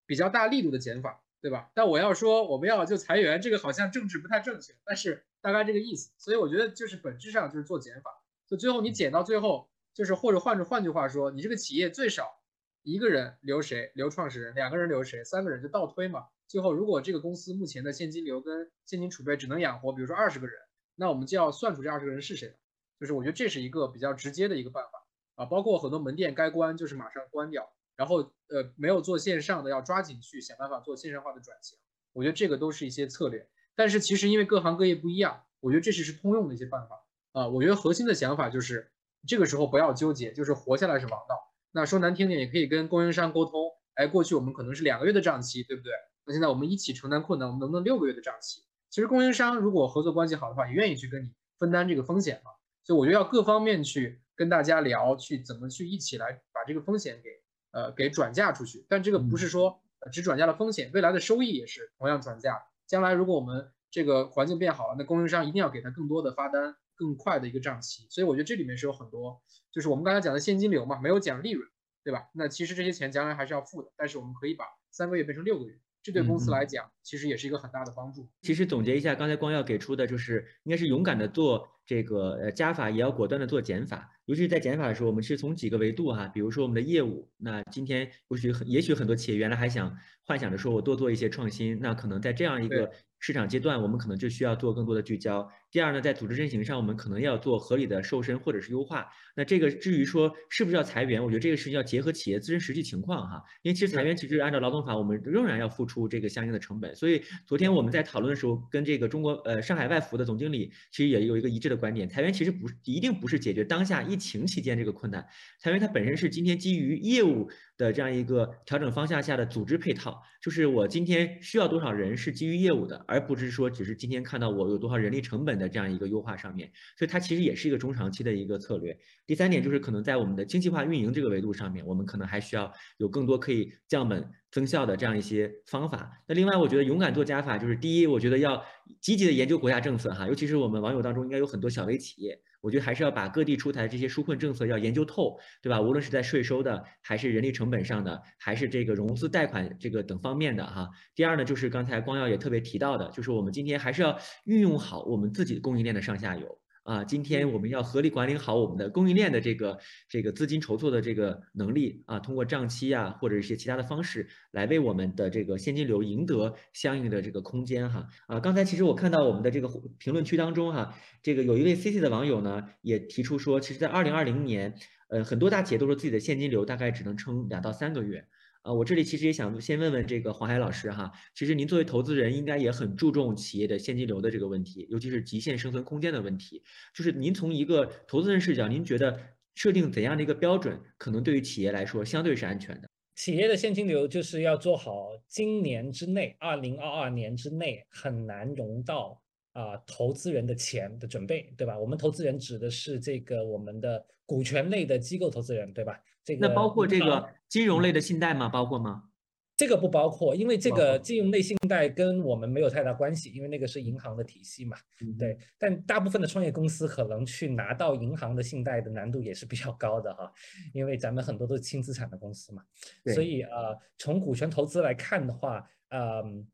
比较大力度的减法，对吧？但我要说我们要就裁员，这个好像政治不太正确，但是大概这个意思。所以我觉得就是本质上就是做减法，就最后你减到最后，就是或者换着换句话说，你这个企业最少一个人留谁，留创始人，两个人留谁，三个人就倒推嘛。最后如果这个公司目前的现金流跟现金储备只能养活，比如说二十个人，那我们就要算出这二十个人是谁了。就是我觉得这是一个比较直接的一个办法啊，包括很多门店该关就是马上关掉。然后，呃，没有做线上的，要抓紧去想办法做线上化的转型。我觉得这个都是一些策略。但是其实因为各行各业不一样，我觉得这是是通用的一些办法啊。我觉得核心的想法就是，这个时候不要纠结，就是活下来是王道。那说难听点，也可以跟供应商沟通。哎，过去我们可能是两个月的账期，对不对？那现在我们一起承担困难，我们能不能六个月的账期？其实供应商如果合作关系好的话，也愿意去跟你分担这个风险嘛。所以我觉得要各方面去跟大家聊，去怎么去一起来把这个风险给。呃，给转嫁出去，但这个不是说只转嫁了风险，未来的收益也是同样转嫁。将来如果我们这个环境变好了，那供应商一定要给他更多的发单，更快的一个账期。所以我觉得这里面是有很多，就是我们刚才讲的现金流嘛，没有讲利润，对吧？那其实这些钱将来还是要付的，但是我们可以把三个月变成六个月。这对公司来讲，其实也是一个很大的帮助。其实总结一下，刚才光耀给出的就是，应该是勇敢的做这个呃加法，也要果断的做减法。尤其是在减法的时候，我们是从几个维度哈，比如说我们的业务。那今天或许很，也许很多企业原来还想幻想着说我多做一些创新，那可能在这样一个市场阶段，我们可能就需要做更多的聚焦。第二呢，在组织阵型上，我们可能要做合理的瘦身或者是优化。那这个至于说是不是要裁员，我觉得这个是要结合企业自身实际情况哈。因为其实裁员其实按照劳动法，我们仍然要付出这个相应的成本。所以昨天我们在讨论的时候，跟这个中国呃上海外服的总经理其实也有一个一致的观点，裁员其实不是一定不是解决当下疫情期间这个困难，裁员它本身是今天基于业务。的这样一个调整方向下的组织配套，就是我今天需要多少人是基于业务的，而不是说只是今天看到我有多少人力成本的这样一个优化上面，所以它其实也是一个中长期的一个策略。第三点就是可能在我们的精细化运营这个维度上面，我们可能还需要有更多可以降本增效的这样一些方法。那另外，我觉得勇敢做加法，就是第一，我觉得要积极的研究国家政策哈，尤其是我们网友当中应该有很多小微企业。我觉得还是要把各地出台这些纾困政策要研究透，对吧？无论是在税收的，还是人力成本上的，还是这个融资贷款这个等方面的哈。第二呢，就是刚才光耀也特别提到的，就是我们今天还是要运用好我们自己供应链的上下游。啊，今天我们要合理管理好我们的供应链的这个这个资金筹措的这个能力啊，通过账期啊或者一些其他的方式来为我们的这个现金流赢得相应的这个空间哈。啊，刚才其实我看到我们的这个评论区当中哈，这个有一位 C C 的网友呢也提出说，其实，在二零二零年，呃，很多大企业都说自己的现金流大概只能撑两到三个月。啊，我这里其实也想先问问这个黄海老师哈，其实您作为投资人，应该也很注重企业的现金流的这个问题，尤其是极限生存空间的问题。就是您从一个投资人视角，您觉得设定怎样的一个标准，可能对于企业来说相对是安全的？企业的现金流就是要做好今年之内，二零二二年之内很难融到啊投资人的钱的准备，对吧？我们投资人指的是这个我们的股权类的机构投资人，对吧？这个那包括这个。金融类的信贷吗？包括吗？这个不包括，因为这个金融类信贷跟我们没有太大关系，因为那个是银行的体系嘛。嗯对，但大部分的创业公司可能去拿到银行的信贷的难度也是比较高的哈，因为咱们很多都是轻资产的公司嘛，所以呃，从股权投资来看的话，嗯、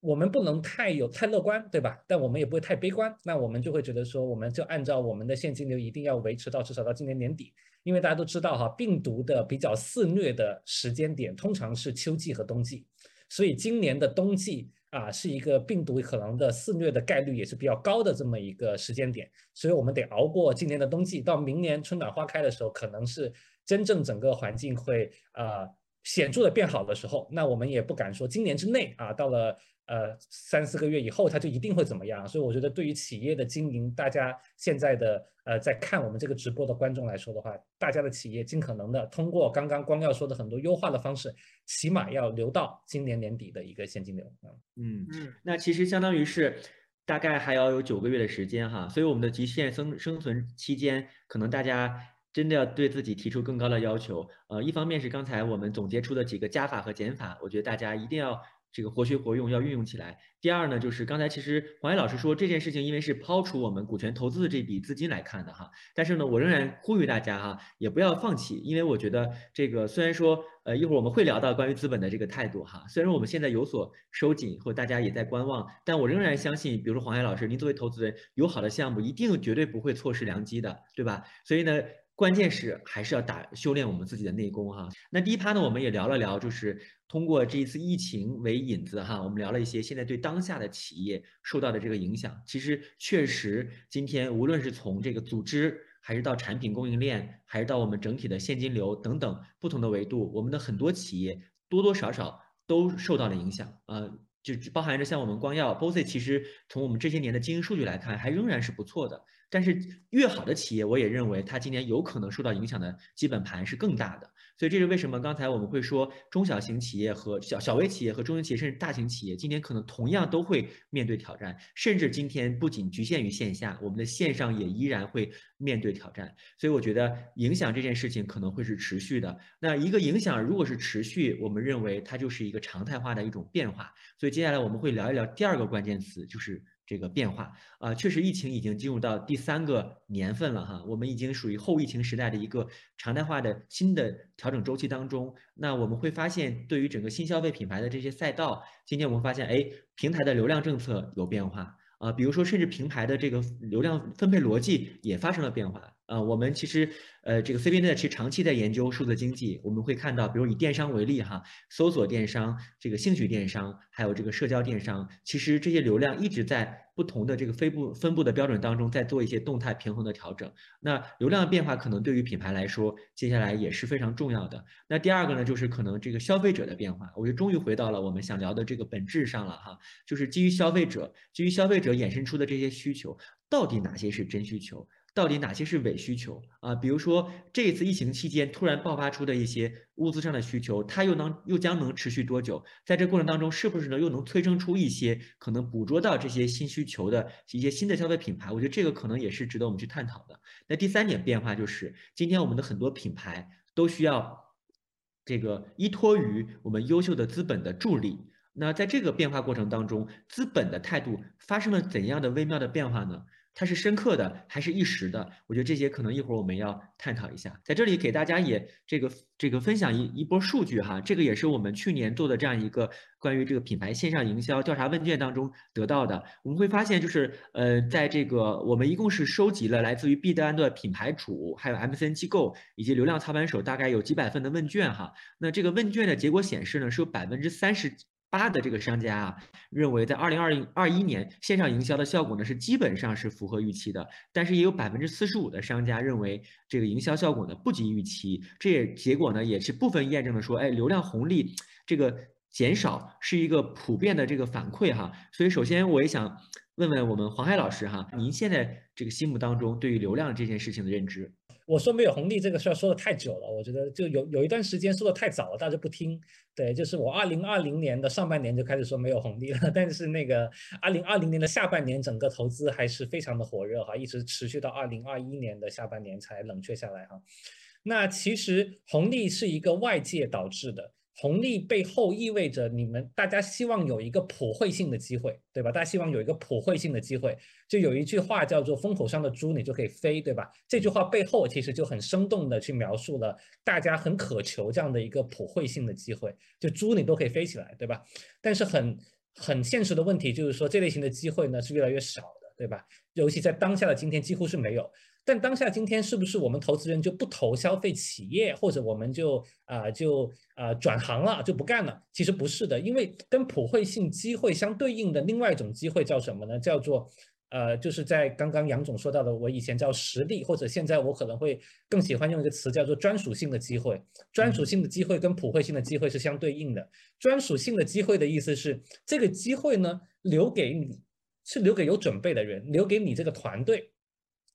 我们不能太有太乐观，对吧？但我们也不会太悲观，那我们就会觉得说，我们就按照我们的现金流一定要维持到至少到今年年底，因为大家都知道哈，病毒的比较肆虐的时间点通常是秋季和冬季，所以今年的冬季啊是一个病毒可能的肆虐的概率也是比较高的这么一个时间点，所以我们得熬过今年的冬季，到明年春暖花开的时候，可能是真正整个环境会呃显著的变好的时候，那我们也不敢说今年之内啊，到了呃三四个月以后它就一定会怎么样，所以我觉得对于企业的经营，大家现在的呃在看我们这个直播的观众来说的话，大家的企业尽可能的通过刚刚光耀说的很多优化的方式，起码要留到今年年底的一个现金流啊。嗯，嗯，那其实相当于是大概还要有九个月的时间哈，所以我们的极限生生存期间，可能大家真的要对自己提出更高的要求。呃，一方面是刚才我们总结出的几个加法和减法，我觉得大家一定要这个活学活用，要运用起来。第二呢，就是刚才其实黄岩老师说这件事情，因为是抛除我们股权投资的这笔资金来看的哈，但是呢，我仍然呼吁大家哈，也不要放弃，因为我觉得这个虽然说，呃，一会儿我们会聊到关于资本的这个态度哈，虽然我们现在有所收紧，或大家也在观望，但我仍然相信，比如说黄海老师，您作为投资人，有好的项目一定绝对不会错失良机的，对吧？所以呢。关键是还是要打修炼我们自己的内功哈。那第一趴呢，我们也聊了聊，就是通过这一次疫情为引子哈，我们聊了一些现在对当下的企业受到的这个影响。其实确实，今天无论是从这个组织，还是到产品供应链，还是到我们整体的现金流等等不同的维度，我们的很多企业多多少少都受到了影响啊。呃就包含着像我们光耀 BOSS，其实从我们这些年的经营数据来看，还仍然是不错的。但是越好的企业，我也认为它今年有可能受到影响的基本盘是更大的。所以这是为什么刚才我们会说中小型企业和小小微企业和中型企业，甚至大型企业，今年可能同样都会面对挑战，甚至今天不仅局限于线下，我们的线上也依然会面对挑战。所以我觉得影响这件事情可能会是持续的。那一个影响如果是持续，我们认为它就是一个常态化的一种变化。所以接下来我们会聊一聊第二个关键词，就是。这个变化啊、确实疫情已经进入到第三个年份了哈，我们已经属于后疫情时代的一个常态化的新的调整周期当中。那我们会发现，对于整个新消费品牌的这些赛道，今天我们发现，哎，平台的流量政策有变化啊、比如说甚至平台的这个流量分配逻辑也发生了变化、呃。我们其实呃，这个 C B N 其实长期在研究数字经济，我们会看到，比如以电商为例哈，搜索电商、这个兴趣电商，还有这个社交电商，其实这些流量一直在。不同的这个分布分布的标准当中，在做一些动态平衡的调整。那流量的变化可能对于品牌来说，接下来也是非常重要的。那第二个呢，就是可能这个消费者的变化，我就终于回到了我们想聊的这个本质上了哈，就是基于消费者，基于消费者衍生出的这些需求，到底哪些是真需求？到底哪些是伪需求啊？比如说这一次疫情期间突然爆发出的一些物资上的需求，它又能又将能持续多久？在这过程当中，是不是呢又能催生出一些可能捕捉到这些新需求的一些新的消费品牌？我觉得这个可能也是值得我们去探讨的。那第三点变化就是，今天我们的很多品牌都需要这个依托于我们优秀的资本的助力。那在这个变化过程当中，资本的态度发生了怎样的微妙的变化呢？它是深刻的还是一时的？我觉得这些可能一会儿我们要探讨一下。在这里给大家也这个这个分享一一波数据哈，这个也是我们去年做的这样一个关于这个品牌线上营销调查问卷当中得到的。我们会发现就是呃，在这个我们一共是收集了来自于 B 端的品牌主，还有 MCN 机构以及流量操盘手大概有几百份的问卷哈。那这个问卷的结果显示呢，是有百分之三十。八的这个商家啊，认为在二零二零二一年线上营销的效果呢是基本上是符合预期的，但是也有百分之四十五的商家认为这个营销效果呢不及预期，这也结果呢也是部分验证了说，哎，流量红利这个减少是一个普遍的这个反馈哈。所以首先我也想问问我们黄海老师哈，您现在这个心目当中对于流量这件事情的认知？我说没有红利这个事儿说的太久了，我觉得就有有一段时间说的太早了，大家不听。对，就是我二零二零年的上半年就开始说没有红利了，但是那个二零二零年的下半年整个投资还是非常的火热哈，一直持续到二零二一年的下半年才冷却下来哈。那其实红利是一个外界导致的，红利背后意味着你们大家希望有一个普惠性的机会，对吧？大家希望有一个普惠性的机会，就有一句话叫做“风口上的猪你就可以飞”，对吧？这句话背后其实就很生动的去描述了大家很渴求这样的一个普惠性的机会，就猪你都可以飞起来，对吧？但是很很现实的问题就是说，这类型的机会呢是越来越少的，对吧？尤其在当下的今天，几乎是没有。但当下今天是不是我们投资人就不投消费企业，或者我们就啊就啊转行了就不干了？其实不是的，因为跟普惠性机会相对应的另外一种机会叫什么呢？叫做呃就是在刚刚杨总说到的，我以前叫实力，或者现在我可能会更喜欢用一个词叫做专属性的机会。专属性的机会跟普惠性的机会是相对应的。专属性的机会的意思是这个机会呢留给你，是留给有准备的人，留给你这个团队。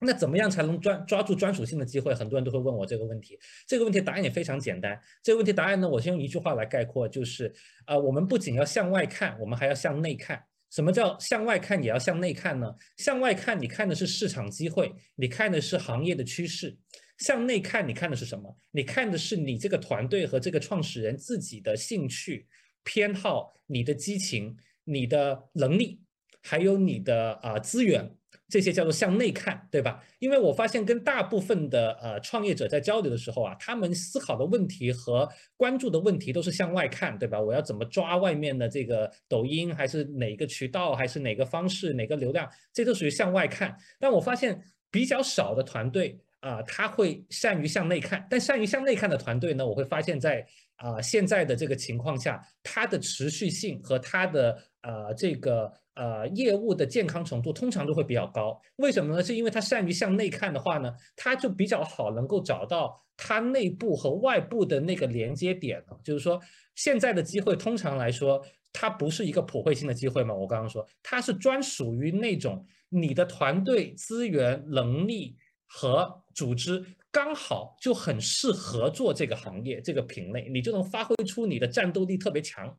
那怎么样才能专抓住专属性的机会？很多人都会问我这个问题。这个问题答案也非常简单。这个问题答案呢，我先用一句话来概括，就是，呃，我们不仅要向外看，我们还要向内看。什么叫向外看也要向内看呢？向外看，你看的是市场机会，你看的是行业的趋势；向内看，你看的是什么？你看的是你这个团队和这个创始人自己的兴趣、偏好、你的激情、你的能力，还有你的啊资源。这些叫做向内看，对吧？因为我发现跟大部分的呃创业者在交流的时候啊，他们思考的问题和关注的问题都是向外看，对吧？我要怎么抓外面的这个抖音，还是哪个渠道，还是哪个方式，哪个流量，这都属于向外看。但我发现比较少的团队啊，他会善于向内看。但善于向内看的团队呢，我会发现在啊现在的这个情况下，它的持续性和它的呃这个。呃，业务的健康程度通常都会比较高，为什么呢？是因为他善于向内看的话呢，他就比较好能够找到他内部和外部的那个连接点呢。就是说，现在的机会通常来说，它不是一个普惠性的机会嘛？我刚刚说，它是专属于那种你的团队资源、能力和组织刚好就很适合做这个行业、这个品类，你就能发挥出你的战斗力特别强。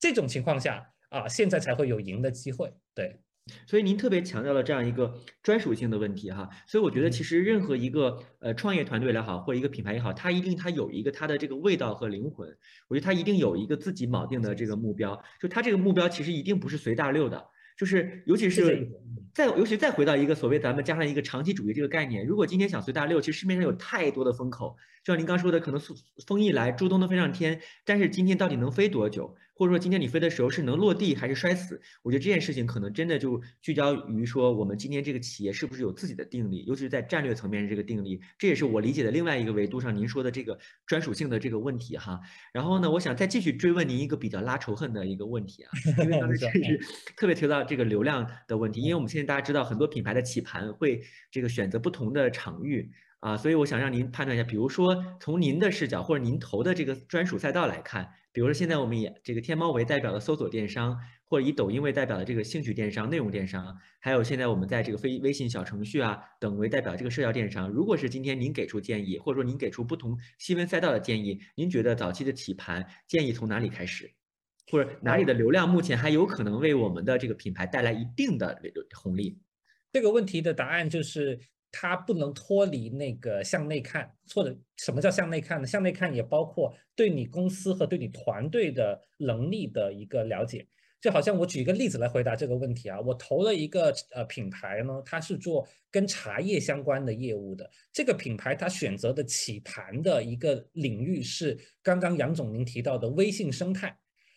这种情况下。啊，现在才会有赢的机会，对，所以您特别强调了这样一个专属性的问题哈，所以我觉得其实任何一个呃创业团队也好，或一个品牌也好，它一定它有一个它的这个味道和灵魂，我觉得它一定有一个自己锚定的这个目标，就它这个目标其实一定不是随大溜的，就是尤其是再尤其再回到一个所谓咱们加上一个长期主义这个概念，如果今天想随大溜，其实市面上有太多的风口，就像您刚说的，可能风一来猪都能飞上天，但是今天到底能飞多久？或者说今天你飞的时候是能落地还是摔死？我觉得这件事情可能真的就聚焦于说我们今天这个企业是不是有自己的定力，尤其是在战略层面的这个定力，这也是我理解的另外一个维度上您说的这个专属性的这个问题哈。然后呢，我想再继续追问您一个比较拉仇恨的一个问题啊，因为当时确实 特别提到这个流量的问题，因为我们现在大家知道很多品牌的起盘会这个选择不同的场域啊，所以我想让您判断一下，比如说从您的视角或者您投的这个专属赛道来看。比如说，现在我们以这个天猫为代表的搜索电商，或者以抖音为代表的这个兴趣电商、内容电商，还有现在我们在这个非微信小程序啊等为代表这个社交电商。如果是今天您给出建议，或者说您给出不同细分赛道的建议，您觉得早期的起盘建议从哪里开始，或者哪里的流量目前还有可能为我们的这个品牌带来一定的红利？这个问题的答案就是。它不能脱离那个向内看，或者什么叫向内看呢？向内看也包括对你公司和对你团队的能力的一个了解。就好像我举一个例子来回答这个问题啊，我投了一个呃品牌呢，它是做跟茶叶相关的业务的。这个品牌它选择的起盘的一个领域是刚刚杨总您提到的微信生态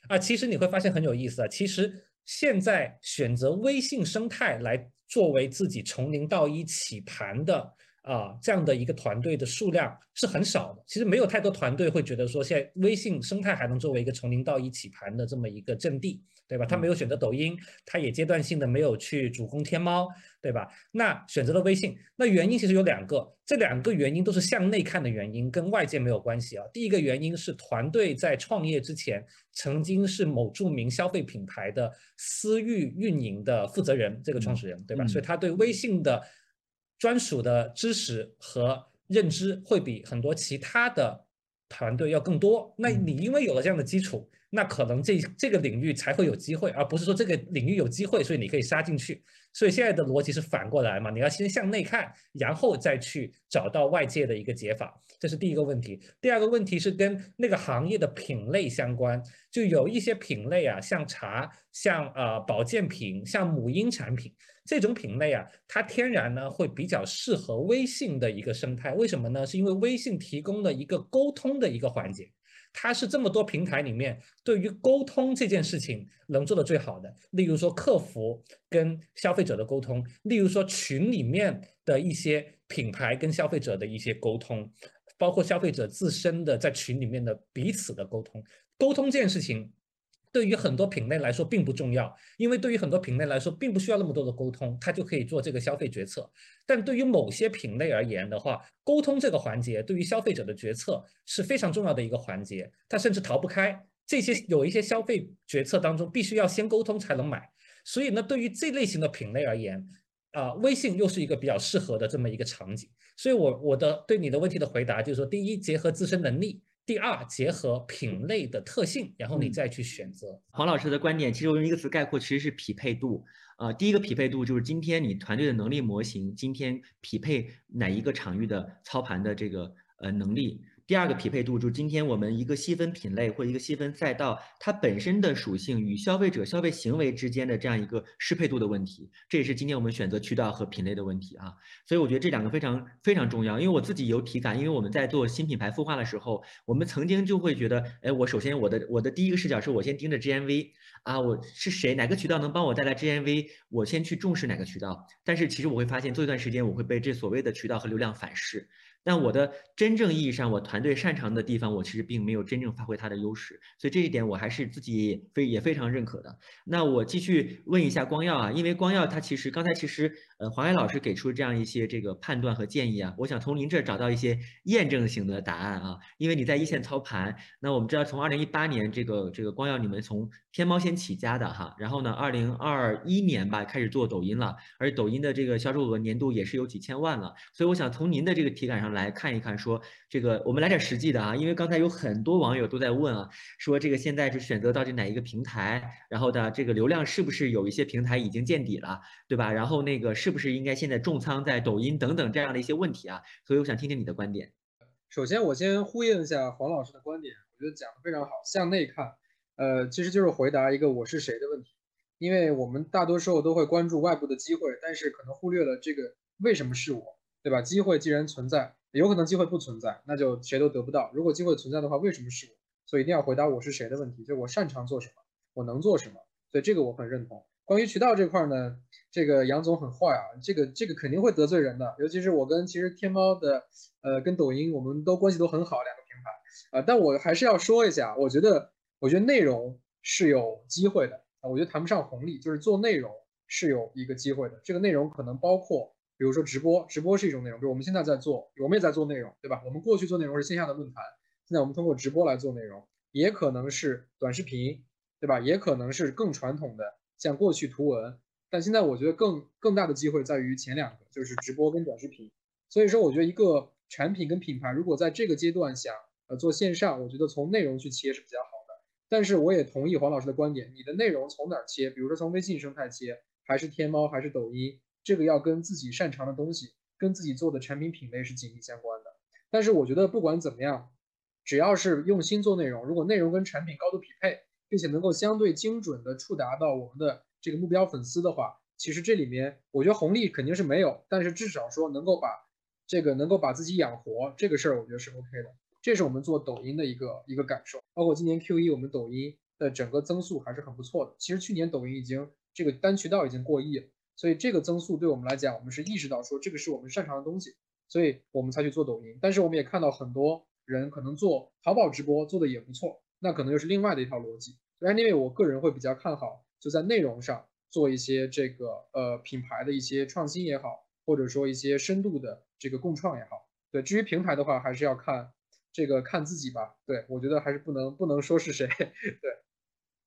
啊。其实你会发现很有意思啊，其实现在选择微信生态来。作为自己从零到一起盘的啊，这样的一个团队的数量是很少的。其实没有太多团队会觉得说，现在微信生态还能作为一个从零到一起盘的这么一个阵地。对吧？他没有选择抖音，他也阶段性的没有去主攻天猫，对吧？那选择了微信，那原因其实有两个，这两个原因都是向内看的原因，跟外界没有关系啊。第一个原因是团队在创业之前曾经是某著名消费品牌的私域运营的负责人，这个创始人，对吧？所以他对微信的专属的知识和认知会比很多其他的团队要更多。那你因为有了这样的基础。那可能这这个领域才会有机会，而不是说这个领域有机会，所以你可以杀进去。所以现在的逻辑是反过来嘛？你要先向内看，然后再去找到外界的一个解法，这是第一个问题。第二个问题是跟那个行业的品类相关，就有一些品类啊，像茶、像呃保健品、像母婴产品这种品类啊，它天然呢会比较适合微信的一个生态。为什么呢？是因为微信提供了一个沟通的一个环节。它是这么多平台里面对于沟通这件事情能做的最好的，例如说客服跟消费者的沟通，例如说群里面的一些品牌跟消费者的一些沟通，包括消费者自身的在群里面的彼此的沟通，沟通这件事情。对于很多品类来说并不重要，因为对于很多品类来说并不需要那么多的沟通，它就可以做这个消费决策。但对于某些品类而言的话，沟通这个环节对于消费者的决策是非常重要的一个环节，它甚至逃不开。这些有一些消费决策当中必须要先沟通才能买，所以呢，对于这类型的品类而言，啊，微信又是一个比较适合的这么一个场景。所以，我我的对你的问题的回答就是说，第一，结合自身能力。第二，结合品类的特性，然后你再去选择。黄老师的观点，其实我用一个词概括，其实是匹配度。呃，第一个匹配度就是今天你团队的能力模型，今天匹配哪一个场域的操盘的这个呃能力。第二个匹配度就是今天我们一个细分品类或一个细分赛道，它本身的属性与消费者消费行为之间的这样一个适配度的问题，这也是今天我们选择渠道和品类的问题啊。所以我觉得这两个非常非常重要，因为我自己有体感，因为我们在做新品牌孵化的时候，我们曾经就会觉得，哎，我首先我的我的第一个视角是我先盯着 GMV 啊，我是谁，哪个渠道能帮我带来 GMV，我先去重视哪个渠道。但是其实我会发现，做一段时间我会被这所谓的渠道和流量反噬。但我的真正意义上，我团队擅长的地方，我其实并没有真正发挥它的优势，所以这一点我还是自己非也非常认可的。那我继续问一下光耀啊，因为光耀它其实刚才其实呃黄海老师给出这样一些这个判断和建议啊，我想从您这找到一些验证型的答案啊，因为你在一线操盘，那我们知道从二零一八年这个这个光耀你们从天猫先起家的哈，然后呢二零二一年吧开始做抖音了，而抖音的这个销售额年度也是有几千万了，所以我想从您的这个体感上。来看一看，说这个，我们来点实际的啊，因为刚才有很多网友都在问啊，说这个现在是选择到底哪一个平台，然后的这个流量是不是有一些平台已经见底了，对吧？然后那个是不是应该现在重仓在抖音等等这样的一些问题啊？所以我想听听你的观点。首先，我先呼应一下黄老师的观点，我觉得讲的非常好。向内看，呃，其实就是回答一个我是谁的问题，因为我们大多时候都会关注外部的机会，但是可能忽略了这个为什么是我，对吧？机会既然存在。有可能机会不存在，那就谁都得不到。如果机会存在的话，为什么是我？所以一定要回答我是谁的问题，就我擅长做什么，我能做什么。所以这个我很认同。关于渠道这块呢，这个杨总很坏啊，这个这个肯定会得罪人的。尤其是我跟其实天猫的，呃，跟抖音我们都关系都很好，两个平台啊。但我还是要说一下，我觉得我觉得内容是有机会的啊，我觉得谈不上红利，就是做内容是有一个机会的。这个内容可能包括。比如说直播，直播是一种内容。比如我们现在在做，我们也在做内容，对吧？我们过去做内容是线下的论坛，现在我们通过直播来做内容，也可能是短视频，对吧？也可能是更传统的，像过去图文。但现在我觉得更更大的机会在于前两个，就是直播跟短视频。所以说，我觉得一个产品跟品牌如果在这个阶段想呃做线上，我觉得从内容去切是比较好的。但是我也同意黄老师的观点，你的内容从哪儿切？比如说从微信生态切，还是天猫，还是抖音？这个要跟自己擅长的东西，跟自己做的产品品类是紧密相关的。但是我觉得不管怎么样，只要是用心做内容，如果内容跟产品高度匹配，并且能够相对精准的触达到我们的这个目标粉丝的话，其实这里面我觉得红利肯定是没有，但是至少说能够把这个能够把自己养活这个事儿，我觉得是 OK 的。这是我们做抖音的一个一个感受。包括今年 Q 一，我们抖音的整个增速还是很不错的。其实去年抖音已经这个单渠道已经过亿了。所以这个增速对我们来讲，我们是意识到说这个是我们擅长的东西，所以我们才去做抖音。但是我们也看到很多人可能做淘宝直播做的也不错，那可能又是另外的一套逻辑。所以 Anyway，我个人会比较看好就在内容上做一些这个呃品牌的一些创新也好，或者说一些深度的这个共创也好。对，至于平台的话，还是要看这个看自己吧。对我觉得还是不能不能说是谁。对。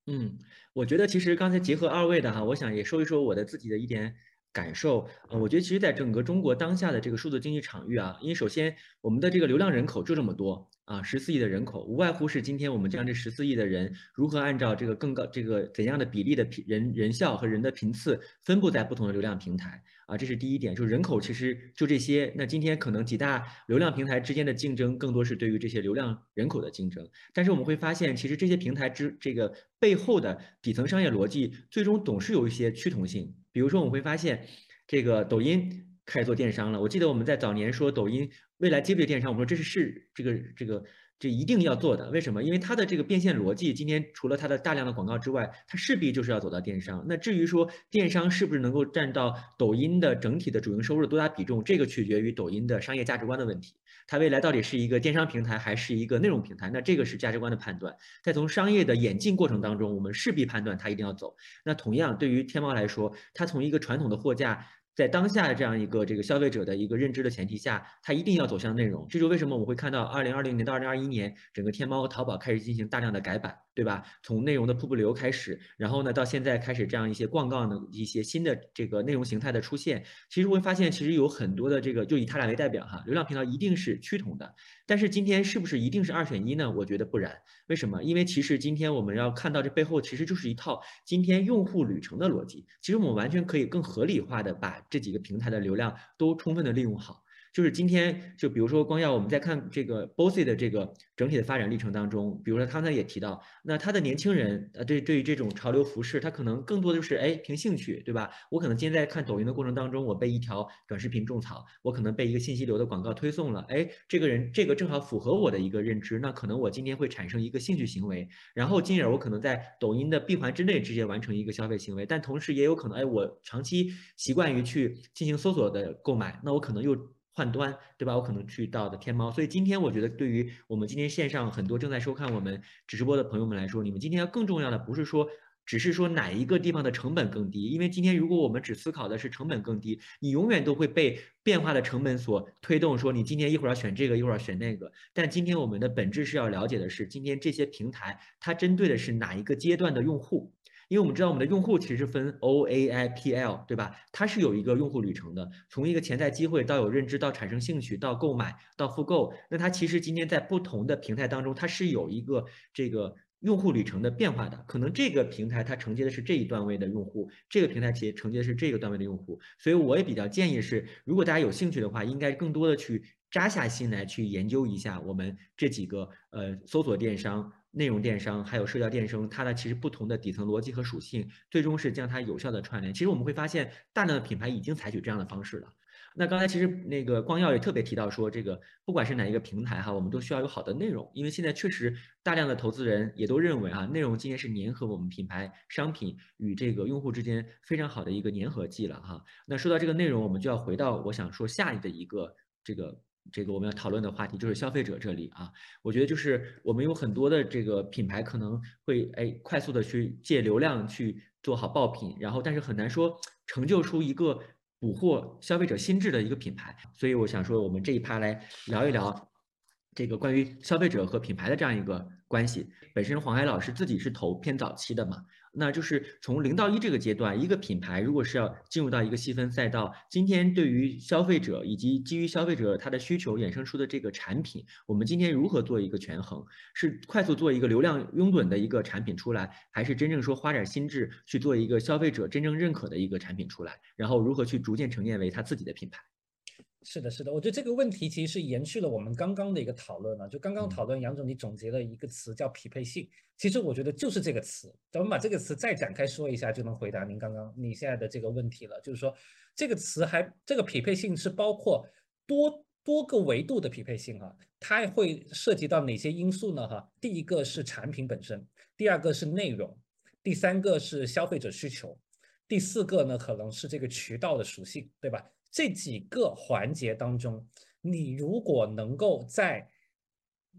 嗯，我觉得其实刚才结合二位的哈，我想也说一说我的自己的一点感受。呃，我觉得其实在整个中国当下的这个数字经济场域啊，因为首先我们的这个流量人口就这么多，啊，十四亿的人口，无外乎是今天我们将这十四亿的人如何按照这个更高这个怎样的比例的人人效和人的频次分布在不同的流量平台啊，这是第一点，就是人口其实就这些。那今天可能几大流量平台之间的竞争，更多是对于这些流量人口的竞争。但是我们会发现，其实这些平台之这个背后的底层商业逻辑，最终总是有一些趋同性。比如说，我们会发现，这个抖音开始做电商了。我记得我们在早年说抖音。未来接不接电商？我们说这是是这个这个这一定要做的。为什么？因为它的这个变现逻辑，今天除了它的大量的广告之外，它势必就是要走到电商。那至于说电商是不是能够占到抖音的整体的主营收入多大比重，这个取决于抖音的商业价值观的问题。它未来到底是一个电商平台还是一个内容平台？那这个是价值观的判断。在从商业的演进过程当中，我们势必判断它一定要走。那同样对于天猫来说，它从一个传统的货架。在当下这样一个这个消费者的一个认知的前提下，它一定要走向内容。这就为什么我们会看到二零二零年到二零二一年，整个天猫和淘宝开始进行大量的改版。对吧？从内容的瀑布流开始，然后呢，到现在开始这样一些广告的一些新的这个内容形态的出现，其实会发现，其实有很多的这个，就以它俩为代表哈，流量频道一定是趋同的。但是今天是不是一定是二选一呢？我觉得不然。为什么？因为其实今天我们要看到这背后其实就是一套今天用户旅程的逻辑。其实我们完全可以更合理化的把这几个平台的流量都充分的利用好。就是今天，就比如说光耀，我们在看这个 Bossy 的这个整体的发展历程当中，比如说刚才也提到，那他的年轻人，呃，对对于这种潮流服饰，他可能更多的就是哎凭兴趣，对吧？我可能今天在看抖音的过程当中，我被一条短视频种草，我可能被一个信息流的广告推送了，哎，这个人这个正好符合我的一个认知，那可能我今天会产生一个兴趣行为，然后进而我可能在抖音的闭环之内直接完成一个消费行为，但同时也有可能，哎，我长期习惯于去进行搜索的购买，那我可能又。换端，对吧？我可能去到的天猫，所以今天我觉得，对于我们今天线上很多正在收看我们直播的朋友们来说，你们今天要更重要的不是说，只是说哪一个地方的成本更低，因为今天如果我们只思考的是成本更低，你永远都会被变化的成本所推动，说你今天一会儿要选这个，一会儿要选那个。但今天我们的本质是要了解的是，今天这些平台它针对的是哪一个阶段的用户。因为我们知道我们的用户其实分 O A I P L，对吧？它是有一个用户旅程的，从一个潜在机会到有认知，到产生兴趣，到购买，到复购。那它其实今天在不同的平台当中，它是有一个这个用户旅程的变化的。可能这个平台它承接的是这一段位的用户，这个平台其实承接的是这个段位的用户。所以我也比较建议是，如果大家有兴趣的话，应该更多的去扎下心来去研究一下我们这几个呃搜索电商。内容电商还有社交电商，它的其实不同的底层逻辑和属性，最终是将它有效的串联。其实我们会发现，大量的品牌已经采取这样的方式了。那刚才其实那个光耀也特别提到说，这个不管是哪一个平台哈，我们都需要有好的内容，因为现在确实大量的投资人也都认为啊，内容今天是粘合我们品牌商品与这个用户之间非常好的一个粘合剂了哈。那说到这个内容，我们就要回到我想说下一的一个这个。这个我们要讨论的话题就是消费者这里啊，我觉得就是我们有很多的这个品牌可能会哎快速的去借流量去做好爆品，然后但是很难说成就出一个捕获消费者心智的一个品牌，所以我想说我们这一趴来聊一聊这个关于消费者和品牌的这样一个关系。本身黄海老师自己是投偏早期的嘛。那就是从零到一这个阶段，一个品牌如果是要进入到一个细分赛道，今天对于消费者以及基于消费者他的需求衍生出的这个产品，我们今天如何做一个权衡？是快速做一个流量拥趸的一个产品出来，还是真正说花点心智去做一个消费者真正认可的一个产品出来？然后如何去逐渐沉淀为他自己的品牌？是的，是的，我觉得这个问题其实是延续了我们刚刚的一个讨论了。就刚刚讨论，杨总你总结了一个词叫匹配性，其实我觉得就是这个词。咱们把这个词再展开说一下，就能回答您刚刚你现在的这个问题了。就是说，这个词还这个匹配性是包括多多个维度的匹配性啊，它会涉及到哪些因素呢？哈，第一个是产品本身，第二个是内容，第三个是消费者需求，第四个呢可能是这个渠道的属性，对吧？这几个环节当中，你如果能够在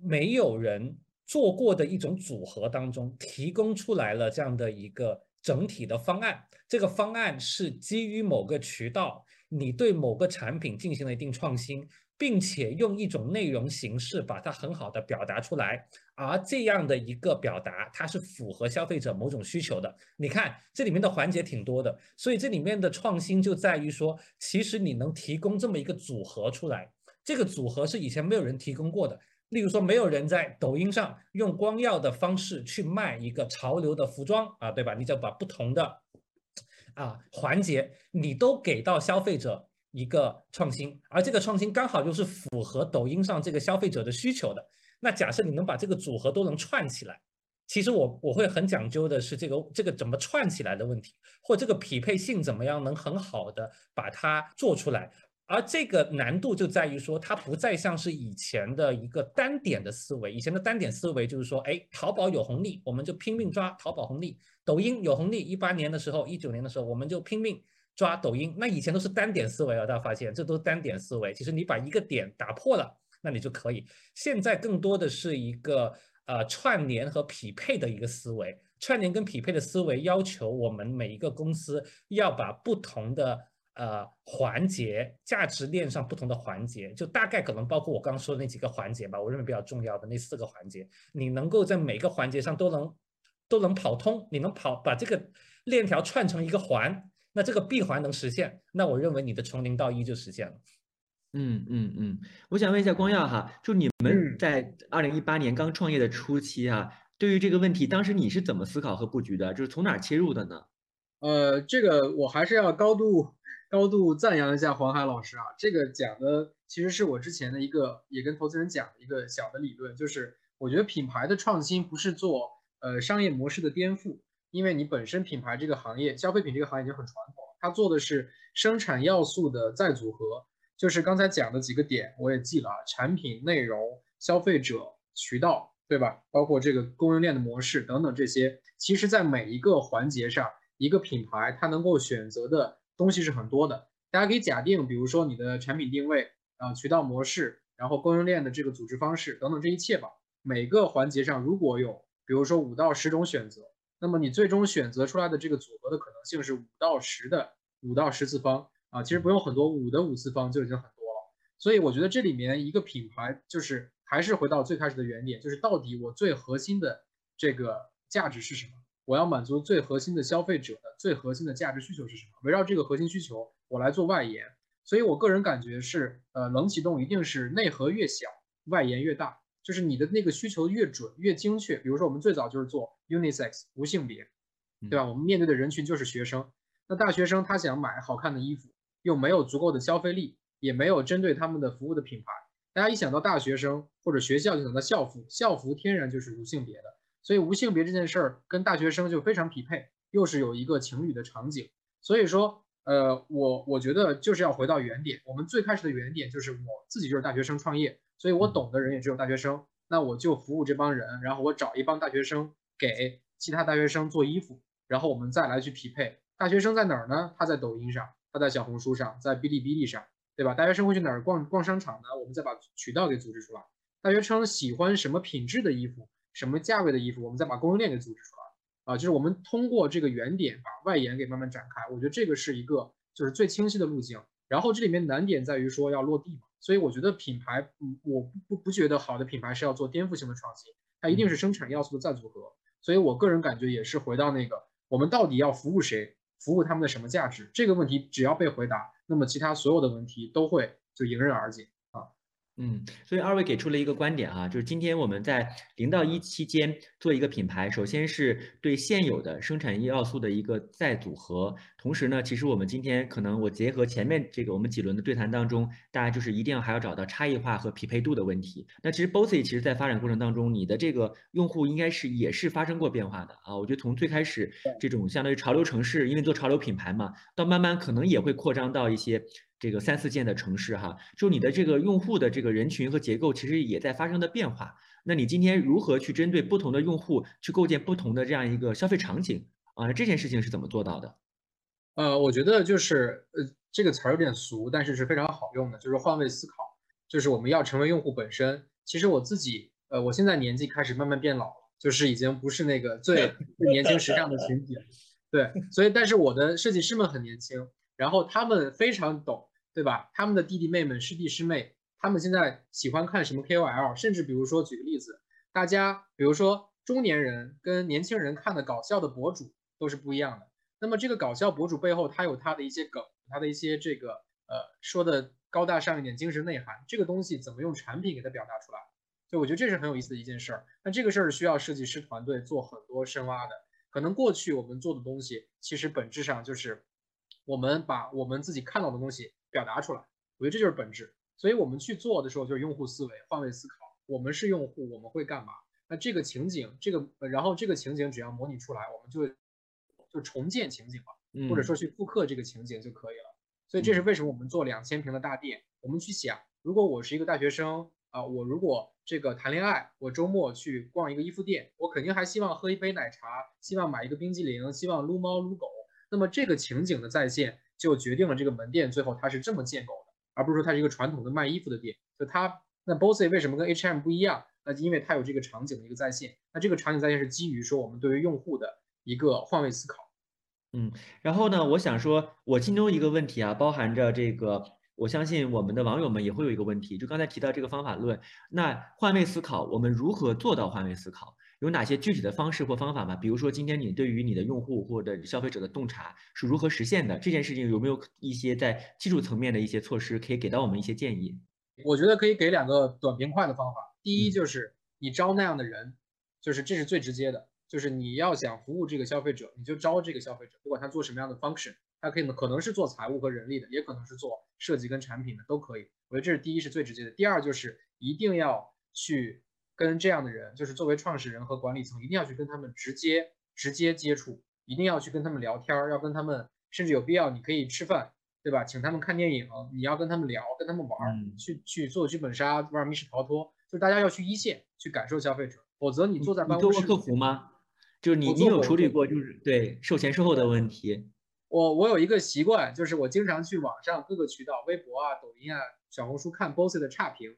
没有人做过的一种组合当中提供出来了这样的一个整体的方案，这个方案是基于某个渠道，你对某个产品进行了一定创新。并且用一种内容形式把它很好的表达出来，而这样的一个表达，它是符合消费者某种需求的。你看这里面的环节挺多的，所以这里面的创新就在于说，其实你能提供这么一个组合出来，这个组合是以前没有人提供过的。例如说，没有人在抖音上用光耀的方式去卖一个潮流的服装啊，对吧？你就把不同的啊环节，你都给到消费者一个创新，而这个创新刚好就是符合抖音上这个消费者的需求的。那假设你能把这个组合都能串起来，其实我我会很讲究的是这个这个怎么串起来的问题，或这个匹配性怎么样能很好的把它做出来。而这个难度就在于说，它不再像是以前的一个单点的思维。以前的单点思维就是说，哎，淘宝有红利，我们就拼命抓淘宝红利；抖音有红利，一八年的时候、一九年的时候，我们就拼命抓抖音。那以前都是单点思维啊，大家发现这都是单点思维。其实你把一个点打破了，那你就可以。现在更多的是一个呃串联和匹配的一个思维。串联跟匹配的思维要求我们每一个公司要把不同的。呃，环节价值链上不同的环节，就大概可能包括我刚刚说的那几个环节吧。我认为比较重要的那四个环节，你能够在每个环节上都能都能跑通，你能跑把这个链条串成一个环，那这个闭环能实现，那我认为你的从零到一就实现了。嗯嗯嗯，我想问一下光耀哈，就你们在二零一八年刚创业的初期啊，对于这个问题，当时你是怎么思考和布局的？就是从哪切入的呢？呃，这个我还是要高度。高度赞扬一下黄海老师啊，这个讲的其实是我之前的一个，也跟投资人讲的一个小的理论，就是我觉得品牌的创新不是做呃商业模式的颠覆，因为你本身品牌这个行业，消费品这个行业已经很传统，它做的是生产要素的再组合，就是刚才讲的几个点我也记了啊，产品、内容、消费者、渠道，对吧？包括这个供应链的模式等等这些，其实在每一个环节上，一个品牌它能够选择的。东西是很多的，大家可以假定，比如说你的产品定位啊、渠道模式，然后供应链的这个组织方式等等这一切吧。每个环节上如果有，比如说五到十种选择，那么你最终选择出来的这个组合的可能性是五到十的五到十次方啊，其实不用很多，五的五次方就已经很多了。所以我觉得这里面一个品牌就是还是回到最开始的原点，就是到底我最核心的这个价值是什么。我要满足最核心的消费者的最核心的价值需求是什么？围绕这个核心需求，我来做外延。所以我个人感觉是，呃，冷启动一定是内核越小，外延越大，就是你的那个需求越准、越精确。比如说我们最早就是做 unisex 无性别，对吧？我们面对的人群就是学生。那大学生他想买好看的衣服，又没有足够的消费力，也没有针对他们的服务的品牌。大家一想到大学生或者学校，就想到校服，校服天然就是无性别的。所以无性别这件事儿跟大学生就非常匹配，又是有一个情侣的场景。所以说，呃，我我觉得就是要回到原点，我们最开始的原点就是我自己就是大学生创业，所以我懂的人也只有大学生，那我就服务这帮人，然后我找一帮大学生给其他大学生做衣服，然后我们再来去匹配。大学生在哪儿呢？他在抖音上，他在小红书上，在哔哩哔哩上，对吧？大学生会去哪儿逛逛商场呢？我们再把渠道给组织出来。大学生喜欢什么品质的衣服？什么价位的衣服，我们再把供应链给组织出来啊，就是我们通过这个原点把外延给慢慢展开，我觉得这个是一个就是最清晰的路径。然后这里面难点在于说要落地嘛，所以我觉得品牌，嗯，我不不不觉得好的品牌是要做颠覆性的创新，它一定是生产要素的再组合。所以我个人感觉也是回到那个，我们到底要服务谁，服务他们的什么价值，这个问题只要被回答，那么其他所有的问题都会就迎刃而解。嗯，所以二位给出了一个观点啊，就是今天我们在零到一期间做一个品牌，首先是对现有的生产要素的一个再组合，同时呢，其实我们今天可能我结合前面这个我们几轮的对谈当中，大家就是一定要还要找到差异化和匹配度的问题。那其实 Bossy 其实在发展过程当中，你的这个用户应该是也是发生过变化的啊。我觉得从最开始这种相当于潮流城市，因为做潮流品牌嘛，到慢慢可能也会扩张到一些。这个三四线的城市哈，就你的这个用户的这个人群和结构，其实也在发生的变化。那你今天如何去针对不同的用户去构建不同的这样一个消费场景啊？这件事情是怎么做到的？呃，我觉得就是呃这个词儿有点俗，但是是非常好用的，就是换位思考，就是我们要成为用户本身。其实我自己呃，我现在年纪开始慢慢变老了，就是已经不是那个最 最年轻时尚的群体了。对，所以但是我的设计师们很年轻，然后他们非常懂。对吧？他们的弟弟妹妹、师弟师妹，他们现在喜欢看什么 KOL？甚至比如说，举个例子，大家比如说中年人跟年轻人看的搞笑的博主都是不一样的。那么这个搞笑博主背后，他有他的一些梗，他的一些这个呃说的高大上一点精神内涵。这个东西怎么用产品给它表达出来？所以我觉得这是很有意思的一件事儿。那这个事儿需要设计师团队做很多深挖的。可能过去我们做的东西，其实本质上就是我们把我们自己看到的东西表达出来。我觉得这就是本质。所以我们去做的时候，就是用户思维、换位思考。我们是用户，我们会干嘛？那这个情景，这个然后这个情景只要模拟出来，我们就就重建情景了，或者说去复刻这个情景就可以了。所以这是为什么我们做两千平的大店。我们去想，如果我是一个大学生啊，我如果这个谈恋爱，我周末去逛一个衣服店，我肯定还希望喝一杯奶茶，希望买一个冰激凌，希望撸猫撸狗。那么这个情景的再现，就决定了这个门店最后它是这么建构的，而不是说它是一个传统的卖衣服的店。就它那 Bossy 为什么跟 H&M 不一样？那因为它有这个场景的一个再现。那这个场景再现是基于说我们对于用户的一个换位思考。嗯，然后呢，我想说，我心中一个问题啊，包含着这个。我相信我们的网友们也会有一个问题，就刚才提到这个方法论，那换位思考，我们如何做到换位思考？有哪些具体的方式或方法吗？比如说，今天你对于你的用户或者消费者的洞察是如何实现的？这件事情有没有一些在技术层面的一些措施可以给到我们一些建议？我觉得可以给两个短平快的方法。第一就是你招那样的人，就是这是最直接的，就是你要想服务这个消费者，你就招这个消费者，不管他做什么样的 function。他可以可能是做财务和人力的，也可能是做设计跟产品的，都可以。我觉得这是第一是最直接的。第二就是一定要去跟这样的人，就是作为创始人和管理层，一定要去跟他们直接直接接触，一定要去跟他们聊天儿，要跟他们，甚至有必要你可以吃饭，对吧？请他们看电影，你要跟他们聊，跟他们玩儿，去去做剧本杀，玩密室逃脱，就是大家要去一线去感受消费者，否则你坐在办公室。你做过客服吗？就是你你有处理过就是对售前售后的问题？我我有一个习惯，就是我经常去网上各个渠道，微博啊、抖音啊、小红书看 Bossy 的差评，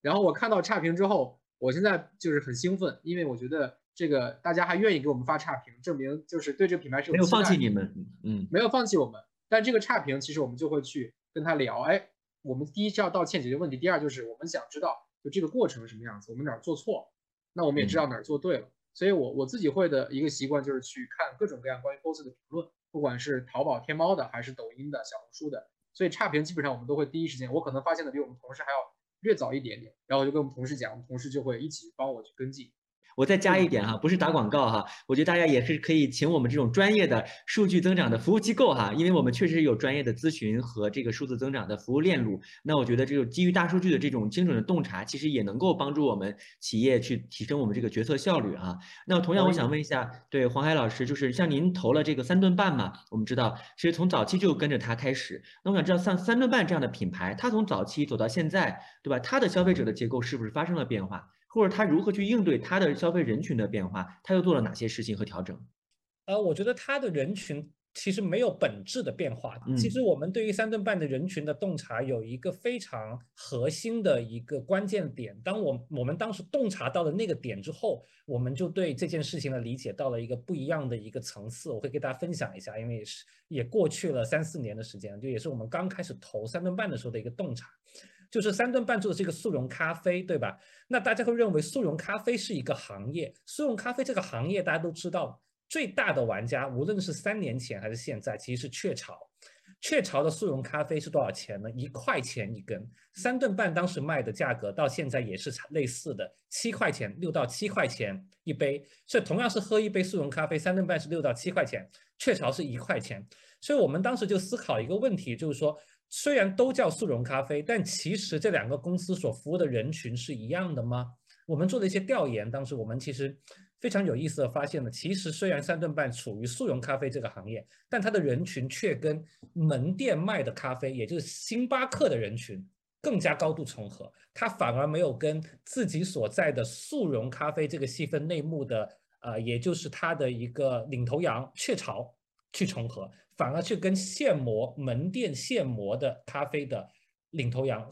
然后我看到差评之后，我现在就是很兴奋，因为我觉得这个大家还愿意给我们发差评，证明就是对这个品牌是没有放弃你们，嗯，没有放弃我们。但这个差评其实我们就会去跟他聊，哎，我们第一是要道歉解决问题，第二就是我们想知道就这个过程是什么样子，我们哪儿做错，那我们也知道哪儿做对了。所以我我自己会的一个习惯就是去看各种各样关于 Boss 的评论。不管是淘宝、天猫的，还是抖音的、小红书的，所以差评基本上我们都会第一时间，我可能发现的比我们同事还要略早一点点，然后我就跟我们同事讲，我们同事就会一起帮我去跟进。我再加一点哈，不是打广告哈，我觉得大家也是可以请我们这种专业的数据增长的服务机构哈，因为我们确实有专业的咨询和这个数字增长的服务链路。那我觉得这种基于大数据的这种精准的洞察，其实也能够帮助我们企业去提升我们这个决策效率啊。那同样，我想问一下，对黄海老师，就是像您投了这个三顿半嘛，我们知道其实从早期就跟着他开始。那我想知道，像三顿半这样的品牌，它从早期走到现在，对吧？它的消费者的结构是不是发生了变化？或者他如何去应对他的消费人群的变化？他又做了哪些事情和调整？呃，我觉得他的人群其实没有本质的变化。其实我们对于三顿半的人群的洞察有一个非常核心的一个关键点。当我我们当时洞察到了那个点之后，我们就对这件事情的理解到了一个不一样的一个层次。我会给大家分享一下，因为也是也过去了三四年的时间，就也是我们刚开始投三顿半的时候的一个洞察。就是三顿半做的这个速溶咖啡，对吧？那大家会认为速溶咖啡是一个行业，速溶咖啡这个行业大家都知道，最大的玩家无论是三年前还是现在，其实是雀巢。雀巢的速溶咖啡是多少钱呢？一块钱一根。三顿半当时卖的价格到现在也是类似的，七块钱，六到七块钱一杯。所以同样是喝一杯速溶咖啡，三顿半是六到七块钱，雀巢是一块钱。所以我们当时就思考一个问题，就是说。虽然都叫速溶咖啡，但其实这两个公司所服务的人群是一样的吗？我们做了一些调研，当时我们其实非常有意思的发现了，其实虽然三顿半处于速溶咖啡这个行业，但它的人群却跟门店卖的咖啡，也就是星巴克的人群更加高度重合。它反而没有跟自己所在的速溶咖啡这个细分内幕的，呃，也就是它的一个领头羊雀巢去重合。反而去跟现磨门店现磨的咖啡的领头羊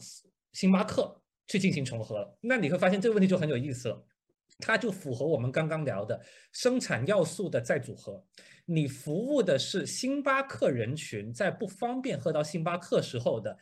星巴克去进行重合了，那你会发现这个问题就很有意思了，它就符合我们刚刚聊的生产要素的再组合。你服务的是星巴克人群，在不方便喝到星巴克时候的，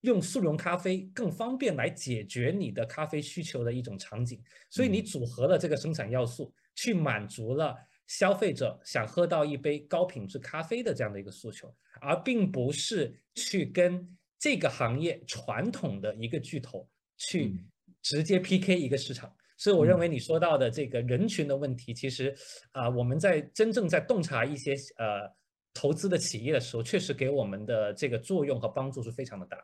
用速溶咖啡更方便来解决你的咖啡需求的一种场景，所以你组合了这个生产要素，去满足了。消费者想喝到一杯高品质咖啡的这样的一个诉求，而并不是去跟这个行业传统的一个巨头去直接 PK 一个市场。所以我认为你说到的这个人群的问题，其实啊，我们在真正在洞察一些呃投资的企业的时候，确实给我们的这个作用和帮助是非常的大。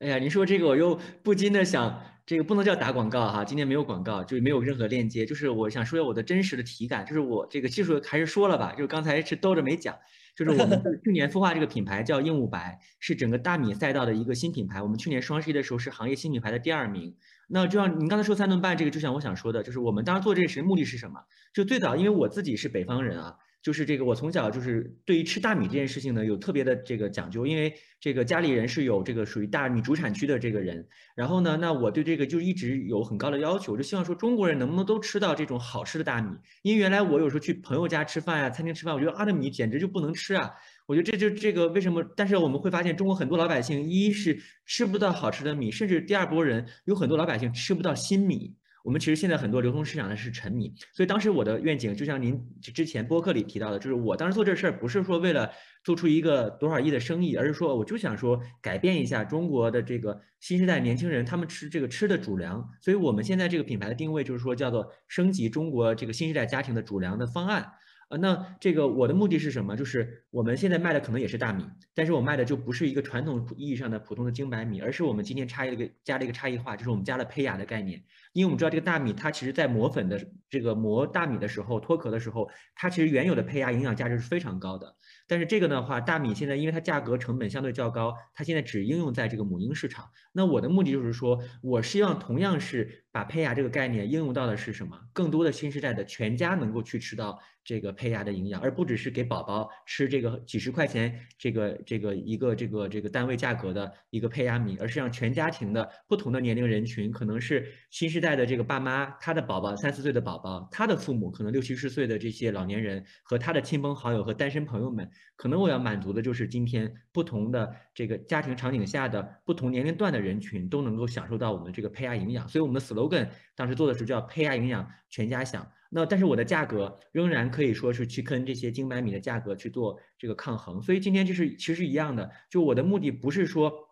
哎呀，您说这个我又不禁的想，这个不能叫打广告哈，今天没有广告，就是没有任何链接，就是我想说一下我的真实的体感，就是我这个技术还是说了吧，就是刚才是兜着没讲，就是我们去年孵化这个品牌叫硬物白，是整个大米赛道的一个新品牌，我们去年双十一的时候是行业新品牌的第二名。那就像您刚才说三顿半这个，就像我想说的，就是我们当时做这个事目的是什么？就最早因为我自己是北方人啊。就是这个，我从小就是对于吃大米这件事情呢，有特别的这个讲究，因为这个家里人是有这个属于大米主产区的这个人，然后呢，那我对这个就一直有很高的要求，就希望说中国人能不能都吃到这种好吃的大米，因为原来我有时候去朋友家吃饭呀，餐厅吃饭，我觉得阿的米简直就不能吃啊，我觉得这就这个为什么？但是我们会发现，中国很多老百姓一是吃不到好吃的米，甚至第二波人有很多老百姓吃不到新米。我们其实现在很多流通市场的是陈米，所以当时我的愿景就像您之前播客里提到的，就是我当时做这事儿不是说为了做出一个多少亿的生意，而是说我就想说改变一下中国的这个新时代年轻人他们吃这个吃的主粮，所以我们现在这个品牌的定位就是说叫做升级中国这个新时代家庭的主粮的方案。呃，那这个我的目的是什么？就是我们现在卖的可能也是大米，但是我卖的就不是一个传统意义上的普通的精白米，而是我们今天差一个加了一个差异化，就是我们加了胚芽的概念。因为我们知道这个大米，它其实在磨粉的这个磨大米的时候，脱壳的时候，它其实原有的胚芽营养价值是非常高的。但是这个的话，大米现在因为它价格成本相对较高，它现在只应用在这个母婴市场。那我的目的就是说，我希望同样是把胚芽这个概念应用到的是什么？更多的新时代的全家能够去吃到这个胚芽的营养，而不只是给宝宝吃这个几十块钱这个这个一个这个这个单位价格的一个胚芽米，而是让全家庭的不同的年龄人群，可能是新时代的这个爸妈，他的宝宝三四岁的宝宝，他的父母可能六七十岁的这些老年人和他的亲朋好友和单身朋友们。可能我要满足的就是今天不同的这个家庭场景下的不同年龄段的人群都能够享受到我们这个胚芽营养，所以我们的 slogan 当时做的是叫胚芽营养全家享。那但是我的价格仍然可以说是去跟这些精白米的价格去做这个抗衡，所以今天就是其实一样的，就我的目的不是说。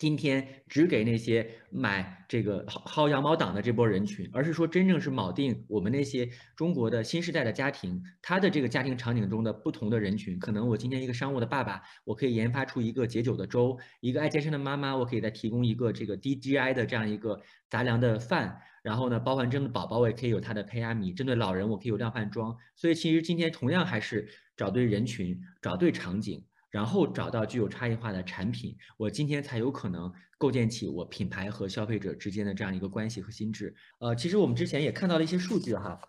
今天只给那些买这个薅羊毛党的这波人群，而是说真正是铆定我们那些中国的新时代的家庭，他的这个家庭场景中的不同的人群。可能我今天一个商务的爸爸，我可以研发出一个解酒的粥；一个爱健身的妈妈，我可以再提供一个这个低 GI 的这样一个杂粮的饭。然后呢，包含针对宝宝，我也可以有他的胚芽米；针对老人，我可以有量饭装。所以其实今天同样还是找对人群，找对场景。然后找到具有差异化的产品，我今天才有可能构建起我品牌和消费者之间的这样一个关系和心智。呃，其实我们之前也看到了一些数据哈，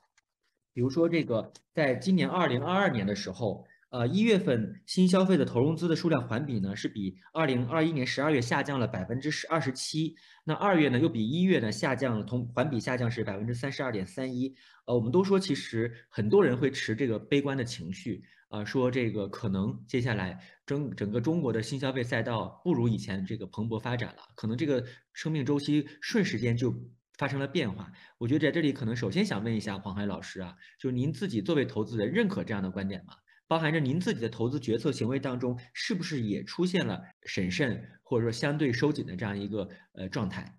比如说这个，在今年二零二二年的时候，呃，一月份新消费的投融资的数量环比呢是比二零二一年十二月下降了百分之十二十七，那二月呢又比一月呢下降了同环比下降是百分之三十二点三一。呃，我们都说其实很多人会持这个悲观的情绪。啊，说这个可能接下来整整个中国的新消费赛道不如以前这个蓬勃发展了，可能这个生命周期瞬时间就发生了变化。我觉得在这里可能首先想问一下黄海老师啊，就您自己作为投资人认可这样的观点吗？包含着您自己的投资决策行为当中是不是也出现了审慎或者说相对收紧的这样一个呃状态？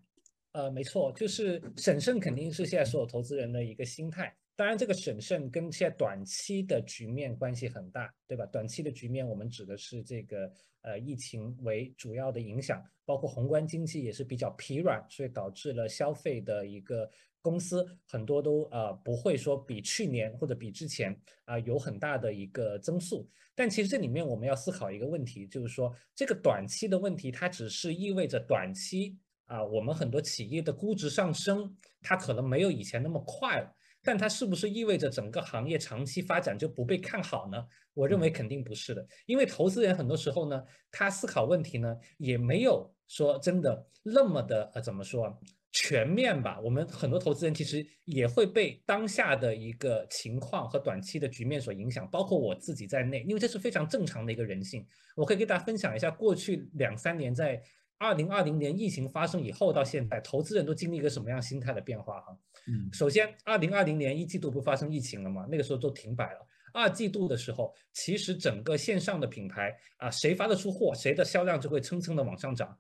呃，没错，就是审慎肯定是现在所有投资人的一个心态。当然，这个审慎跟现在短期的局面关系很大，对吧？短期的局面，我们指的是这个呃疫情为主要的影响，包括宏观经济也是比较疲软，所以导致了消费的一个公司很多都呃不会说比去年或者比之前啊有很大的一个增速。但其实这里面我们要思考一个问题，就是说这个短期的问题，它只是意味着短期啊我们很多企业的估值上升，它可能没有以前那么快了。但它是不是意味着整个行业长期发展就不被看好呢？我认为肯定不是的，因为投资人很多时候呢，他思考问题呢，也没有说真的那么的呃怎么说全面吧。我们很多投资人其实也会被当下的一个情况和短期的局面所影响，包括我自己在内，因为这是非常正常的一个人性。我可以给大家分享一下过去两三年在。二零二零年疫情发生以后到现在，投资人都经历一个什么样心态的变化？哈，嗯，首先，二零二零年一季度不发生疫情了吗？那个时候都停摆了。二季度的时候，其实整个线上的品牌啊，谁发得出货，谁的销量就会蹭蹭的往上涨。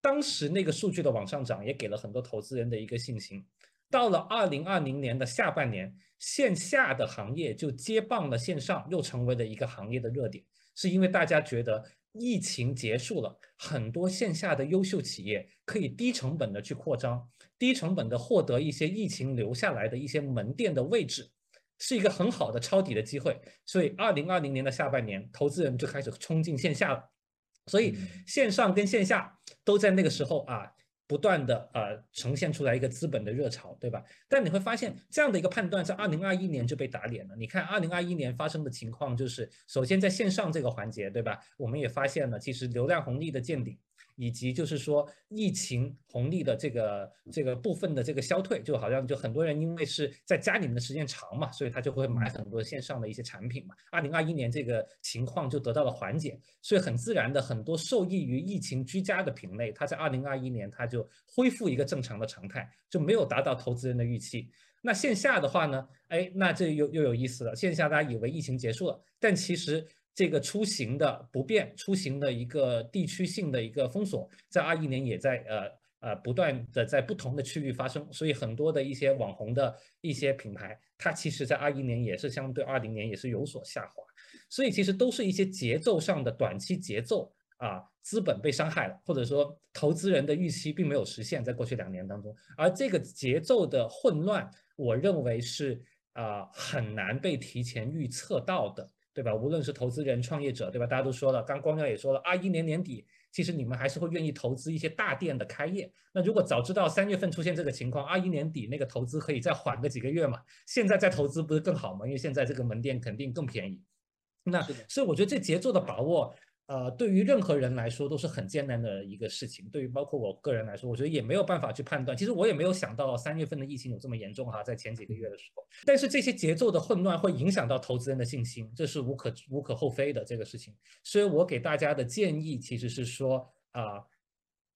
当时那个数据的往上涨，也给了很多投资人的一个信心。到了二零二零年的下半年，线下的行业就接棒了线上，又成为了一个行业的热点，是因为大家觉得疫情结束了，很多线下的优秀企业可以低成本的去扩张，低成本的获得一些疫情留下来的一些门店的位置，是一个很好的抄底的机会。所以二零二零年的下半年，投资人就开始冲进线下了。所以线上跟线下都在那个时候啊，不断的呃呈现出来一个资本的热潮，对吧？但你会发现这样的一个判断在二零二一年就被打脸了。你看二零二一年发生的情况就是，首先在线上这个环节，对吧？我们也发现了其实流量红利的见顶。以及就是说疫情红利的这个这个部分的这个消退，就好像就很多人因为是在家里面的时间长嘛，所以他就会买很多线上的一些产品嘛。二零二一年这个情况就得到了缓解，所以很自然的很多受益于疫情居家的品类，它在二零二一年它就恢复一个正常的常态，就没有达到投资人的预期。那线下的话呢，哎，那这又又有意思了。线下大家以为疫情结束了，但其实。这个出行的不便，出行的一个地区性的一个封锁，在二一年也在呃呃不断的在不同的区域发生，所以很多的一些网红的一些品牌，它其实在二一年也是相对二零年也是有所下滑，所以其实都是一些节奏上的短期节奏啊，资本被伤害了，或者说投资人的预期并没有实现，在过去两年当中，而这个节奏的混乱，我认为是啊很难被提前预测到的。对吧？无论是投资人、创业者，对吧？大家都说了，刚光耀也说了，二一年年底，其实你们还是会愿意投资一些大店的开业。那如果早知道三月份出现这个情况，二一年底那个投资可以再缓个几个月嘛？现在再投资不是更好吗？因为现在这个门店肯定更便宜。那所以我觉得这节奏的把握。呃，对于任何人来说都是很艰难的一个事情。对于包括我个人来说，我觉得也没有办法去判断。其实我也没有想到三月份的疫情有这么严重哈，在前几个月的时候。但是这些节奏的混乱会影响到投资人的信心，这是无可无可厚非的这个事情。所以我给大家的建议其实是说啊，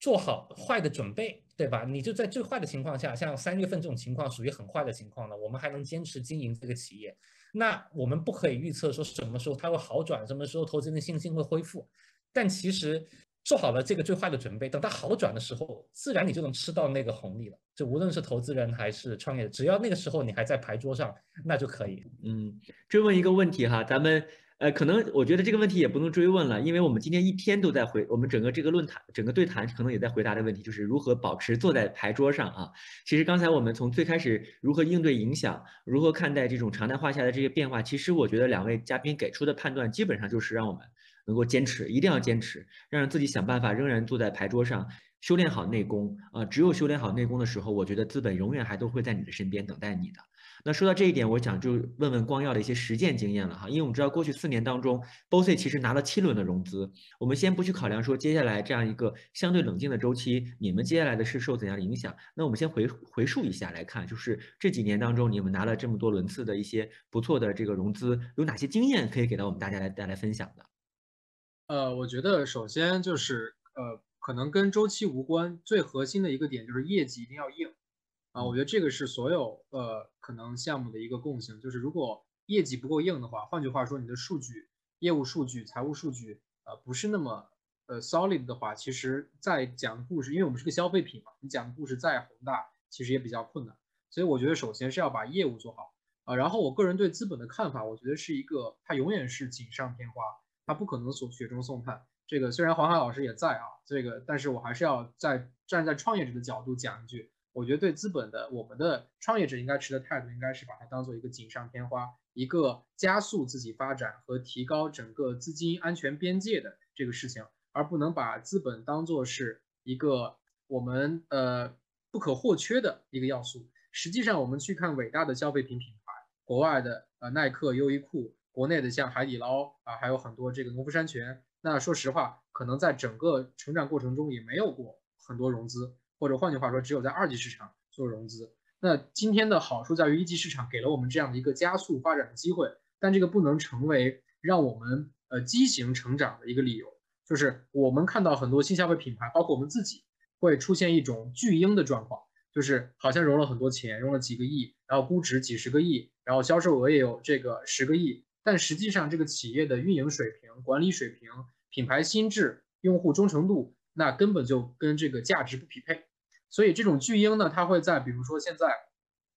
做好坏的准备，对吧？你就在最坏的情况下，像三月份这种情况属于很坏的情况了，我们还能坚持经营这个企业。那我们不可以预测说什么时候它会好转，什么时候投资人的信心会恢复。但其实做好了这个最坏的准备，等它好转的时候，自然你就能吃到那个红利了。就无论是投资人还是创业者，只要那个时候你还在牌桌上，那就可以。嗯，追问一个问题哈，咱们。呃，可能我觉得这个问题也不能追问了，因为我们今天一天都在回，我们整个这个论坛、整个对谈可能也在回答的问题，就是如何保持坐在牌桌上啊。其实刚才我们从最开始如何应对影响，如何看待这种常态化下的这些变化，其实我觉得两位嘉宾给出的判断基本上就是让我们能够坚持，一定要坚持，让自己想办法仍然坐在牌桌上，修炼好内功啊。只有修炼好内功的时候，我觉得资本永远还都会在你的身边等待你的。那说到这一点，我想就问问光耀的一些实践经验了哈，因为我们知道过去四年当中，BOSS 其实拿了七轮的融资。我们先不去考量说接下来这样一个相对冷静的周期，你们接下来的是受怎样的影响？那我们先回回溯一下来看，就是这几年当中你们拿了这么多轮次的一些不错的这个融资，有哪些经验可以给到我们大家来带来分享的？呃，我觉得首先就是呃，可能跟周期无关，最核心的一个点就是业绩一定要硬。啊，我觉得这个是所有呃可能项目的一个共性，就是如果业绩不够硬的话，换句话说，你的数据、业务数据、财务数据呃不是那么呃 solid 的话，其实在讲故事，因为我们是个消费品嘛，你讲的故事再宏大，其实也比较困难。所以我觉得首先是要把业务做好啊。然后我个人对资本的看法，我觉得是一个，它永远是锦上添花，它不可能所雪中送炭。这个虽然黄海老师也在啊，这个，但是我还是要在站在创业者的角度讲一句。我觉得对资本的，我们的创业者应该持的态度，应该是把它当做一个锦上添花，一个加速自己发展和提高整个资金安全边界的这个事情，而不能把资本当做是一个我们呃不可或缺的一个要素。实际上，我们去看伟大的消费品品牌，国外的呃耐克、优衣库，国内的像海底捞啊，还有很多这个农夫山泉。那说实话，可能在整个成长过程中也没有过很多融资。或者换句话说，只有在二级市场做融资。那今天的好处在于一级市场给了我们这样的一个加速发展的机会，但这个不能成为让我们呃畸形成长的一个理由。就是我们看到很多新消费品牌，包括我们自己，会出现一种巨婴的状况，就是好像融了很多钱，融了几个亿，然后估值几十个亿，然后销售额也有这个十个亿，但实际上这个企业的运营水平、管理水平、品牌心智、用户忠诚度。那根本就跟这个价值不匹配。所以这种巨婴呢，它会在比如说现在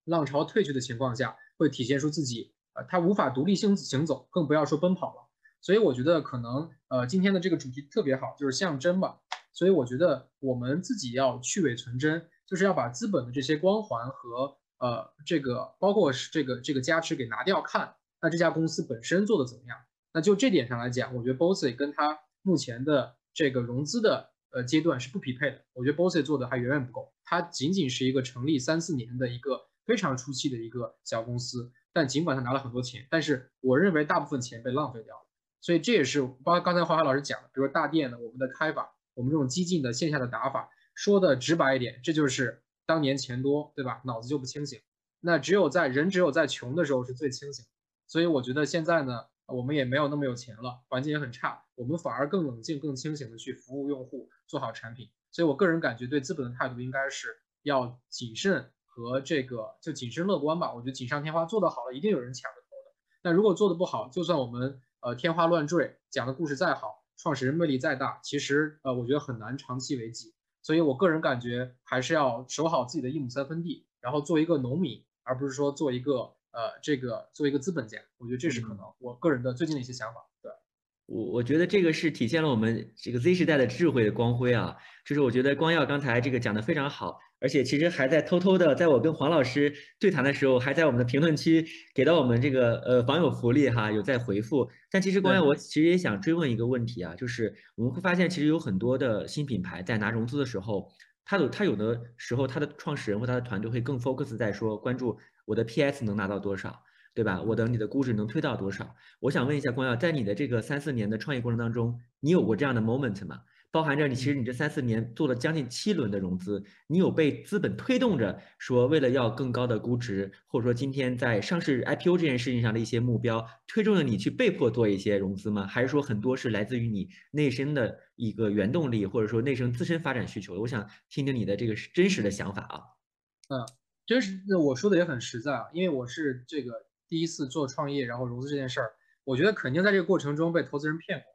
浪潮退去的情况下，会体现出自己，呃，它无法独立行行走，更不要说奔跑了。所以我觉得可能，呃，今天的这个主题特别好，就是象征吧。所以我觉得我们自己要去伪存真，就是要把资本的这些光环和呃这个包括是这个这个加持给拿掉，看那这家公司本身做的怎么样。那就这点上来讲，我觉得 Bossy 跟他目前的这个融资的呃阶段是不匹配的。我觉得 Bossy 做的还远远不够，它仅仅是一个成立三四年的一个非常初期的一个小公司。但尽管他拿了很多钱，但是我认为大部分钱被浪费掉了。所以这也是包括刚才华华老师讲的，比如说大店的我们的开法，我们这种激进的线下的打法，说的直白一点，这就是当年钱多，对吧？脑子就不清醒。那只有在人只有在穷的时候是最清醒。所以我觉得现在呢，我们也没有那么有钱了，环境也很差，我们反而更冷静、更清醒的去服务用户，做好产品。所以我个人感觉对资本的态度应该是要谨慎和这个就谨慎乐观吧。我觉得锦上添花做得好了，一定有人抢着投的。那如果做得不好，就算我们。呃，天花乱坠，讲的故事再好，创始人魅力再大，其实呃，我觉得很难长期为继。所以我个人感觉，还是要守好自己的一亩三分地，然后做一个农民，而不是说做一个呃这个做一个资本家。我觉得这是可能我个人的最近的一些想法。对，我我觉得这个是体现了我们这个 Z 时代的智慧的光辉啊。就是我觉得光耀刚才这个讲的非常好。而且其实还在偷偷的，在我跟黄老师对谈的时候，还在我们的评论区给到我们这个呃网友福利哈，有在回复。但其实光耀，我其实也想追问一个问题啊，就是我们会发现，其实有很多的新品牌在拿融资的时候，他有他有的时候他的创始人或他的团队会更 focus 在说关注我的 PS 能拿到多少，对吧？我等你的估值能推到多少？我想问一下光耀，在你的这个三四年的创业过程当中，你有过这样的 moment 吗？包含着你，其实你这三四年做了将近七轮的融资，你有被资本推动着说，为了要更高的估值，或者说今天在上市 IPO 这件事情上的一些目标，推动着你去被迫做一些融资吗？还是说很多是来自于你内生的一个原动力，或者说内生自身发展需求？我想听听你的这个真实的想法啊。嗯，真实，我说的也很实在啊，因为我是这个第一次做创业，然后融资这件事儿，我觉得肯定在这个过程中被投资人骗过。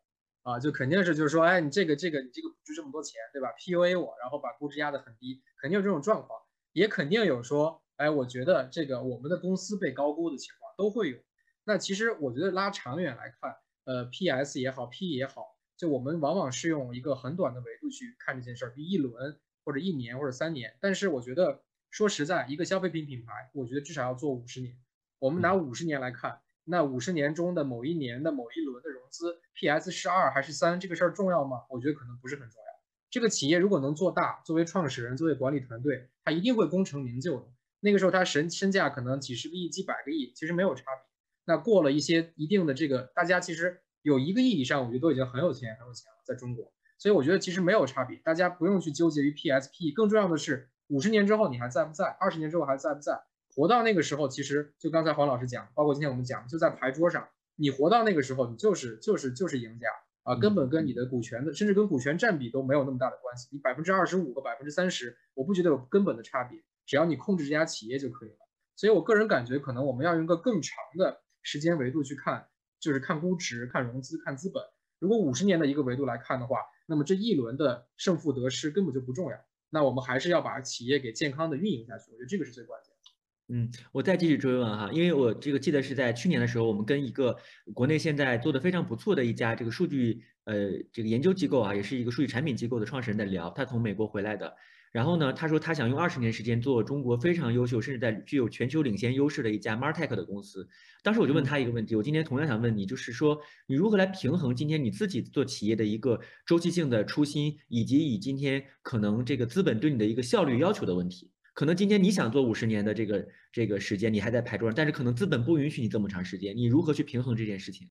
啊，就肯定是就是说，哎，你这个这个你这个值这么多钱，对吧？PUA 我，然后把估值压得很低，肯定有这种状况，也肯定有说，哎，我觉得这个我们的公司被高估的情况都会有。那其实我觉得拉长远来看，呃，PS 也好，P 也好，就我们往往是用一个很短的维度去看这件事儿，比一轮或者一年或者三年。但是我觉得说实在，一个消费品品牌，我觉得至少要做五十年。我们拿五十年来看。那五十年中的某一年的某一轮的融资，PS 是二还是三，这个事儿重要吗？我觉得可能不是很重要。这个企业如果能做大，作为创始人，作为管理团队，他一定会功成名就的。那个时候他身身价可能几十个亿、几百个亿，其实没有差别。那过了一些一定的这个，大家其实有一个亿以上，我觉得都已经很有钱、很有钱了，在中国。所以我觉得其实没有差别，大家不用去纠结于 PSP。更重要的是，五十年之后你还在不在？二十年之后还在不在？活到那个时候，其实就刚才黄老师讲，包括今天我们讲，就在牌桌上，你活到那个时候，你就是就是就是赢家啊，根本跟你的股权的，甚至跟股权占比都没有那么大的关系。你百分之二十五和百分之三十，我不觉得有根本的差别，只要你控制这家企业就可以了。所以我个人感觉，可能我们要用个更长的时间维度去看，就是看估值、看融资、看资本。如果五十年的一个维度来看的话，那么这一轮的胜负得失根本就不重要。那我们还是要把企业给健康的运营下去，我觉得这个是最关键。嗯，我再继续追问哈，因为我这个记得是在去年的时候，我们跟一个国内现在做的非常不错的一家这个数据呃这个研究机构啊，也是一个数据产品机构的创始人在聊，他从美国回来的，然后呢，他说他想用二十年时间做中国非常优秀，甚至在具有全球领先优势的一家 Martech 的公司。当时我就问他一个问题，我今天同样想问你，就是说你如何来平衡今天你自己做企业的一个周期性的初心，以及以今天可能这个资本对你的一个效率要求的问题。可能今天你想做五十年的这个这个时间，你还在牌桌上，但是可能资本不允许你这么长时间，你如何去平衡这件事情？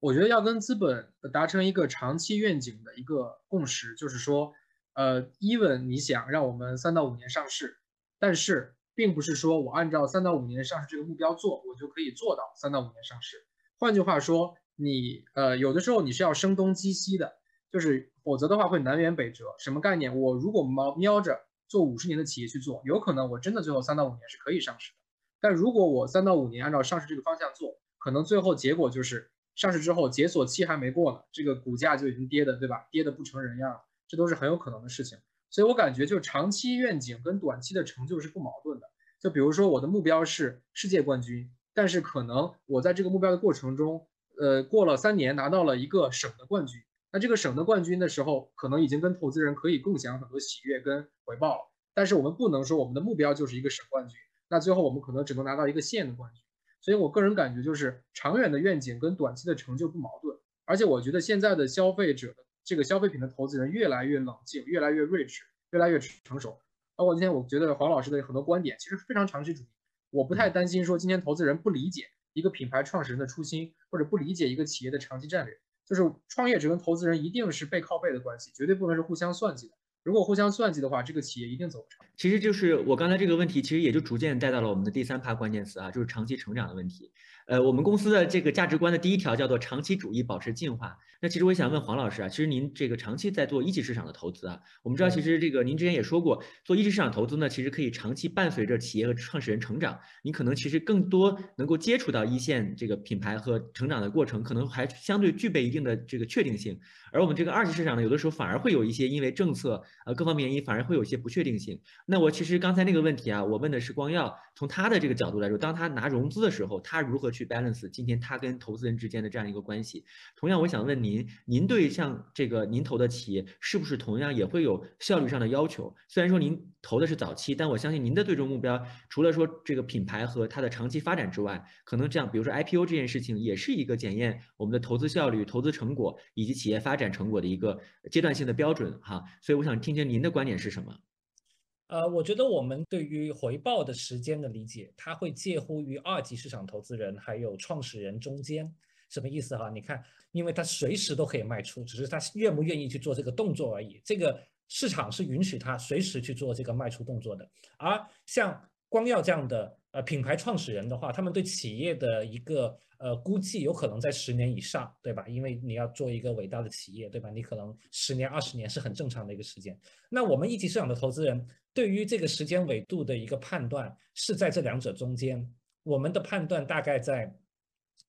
我觉得要跟资本达成一个长期愿景的一个共识，就是说，呃，even 你想让我们三到五年上市，但是并不是说我按照三到五年上市这个目标做，我就可以做到三到五年上市。换句话说，你呃有的时候你是要声东击西的，就是否则的话会南辕北辙。什么概念？我如果瞄瞄着。做五十年的企业去做，有可能我真的最后三到五年是可以上市的。但如果我三到五年按照上市这个方向做，可能最后结果就是上市之后解锁期还没过呢，这个股价就已经跌的，对吧？跌的不成人样了。这都是很有可能的事情。所以我感觉，就长期愿景跟短期的成就是不矛盾的。就比如说，我的目标是世界冠军，但是可能我在这个目标的过程中，呃，过了三年拿到了一个省的冠军。那这个省的冠军的时候，可能已经跟投资人可以共享很多喜悦跟回报了。但是我们不能说我们的目标就是一个省冠军，那最后我们可能只能拿到一个县的冠军。所以我个人感觉就是长远的愿景跟短期的成就不矛盾。而且我觉得现在的消费者的这个消费品的投资人越来越冷静，越来越睿智，越来越成熟。包括今天我觉得黄老师的很多观点其实非常长期主义，我不太担心说今天投资人不理解一个品牌创始人的初心，或者不理解一个企业的长期战略。就是创业者跟投资人一定是背靠背的关系，绝对不能是互相算计的。如果互相算计的话，这个企业一定走不长。其实就是我刚才这个问题，其实也就逐渐带到了我们的第三趴关键词啊，就是长期成长的问题。呃，我们公司的这个价值观的第一条叫做长期主义，保持进化。那其实我也想问黄老师啊，其实您这个长期在做一级市场的投资啊，我们知道其实这个您之前也说过，做一级市场投资呢，其实可以长期伴随着企业和创始人成长。你可能其实更多能够接触到一线这个品牌和成长的过程，可能还相对具备一定的这个确定性。而我们这个二级市场呢，有的时候反而会有一些因为政策呃各方面原因，反而会有一些不确定性。那我其实刚才那个问题啊，我问的是光耀，从他的这个角度来说，当他拿融资的时候，他如何去 balance 今天。他跟投资人之间的这样一个关系，同样，我想问您，您对像这个您投的企业，是不是同样也会有效率上的要求？虽然说您投的是早期，但我相信您的最终目标，除了说这个品牌和它的长期发展之外，可能这样，比如说 IPO 这件事情，也是一个检验我们的投资效率、投资成果以及企业发展成果的一个阶段性的标准哈。所以我想听听您的观点是什么？呃，我觉得我们对于回报的时间的理解，它会介乎于二级市场投资人还有创始人中间。什么意思哈？你看，因为他随时都可以卖出，只是他愿不愿意去做这个动作而已。这个市场是允许他随时去做这个卖出动作的。而像光耀这样的呃品牌创始人的话，他们对企业的一个呃估计有可能在十年以上，对吧？因为你要做一个伟大的企业，对吧？你可能十年、二十年是很正常的一个时间。那我们一级市场的投资人。对于这个时间维度的一个判断是在这两者中间，我们的判断大概在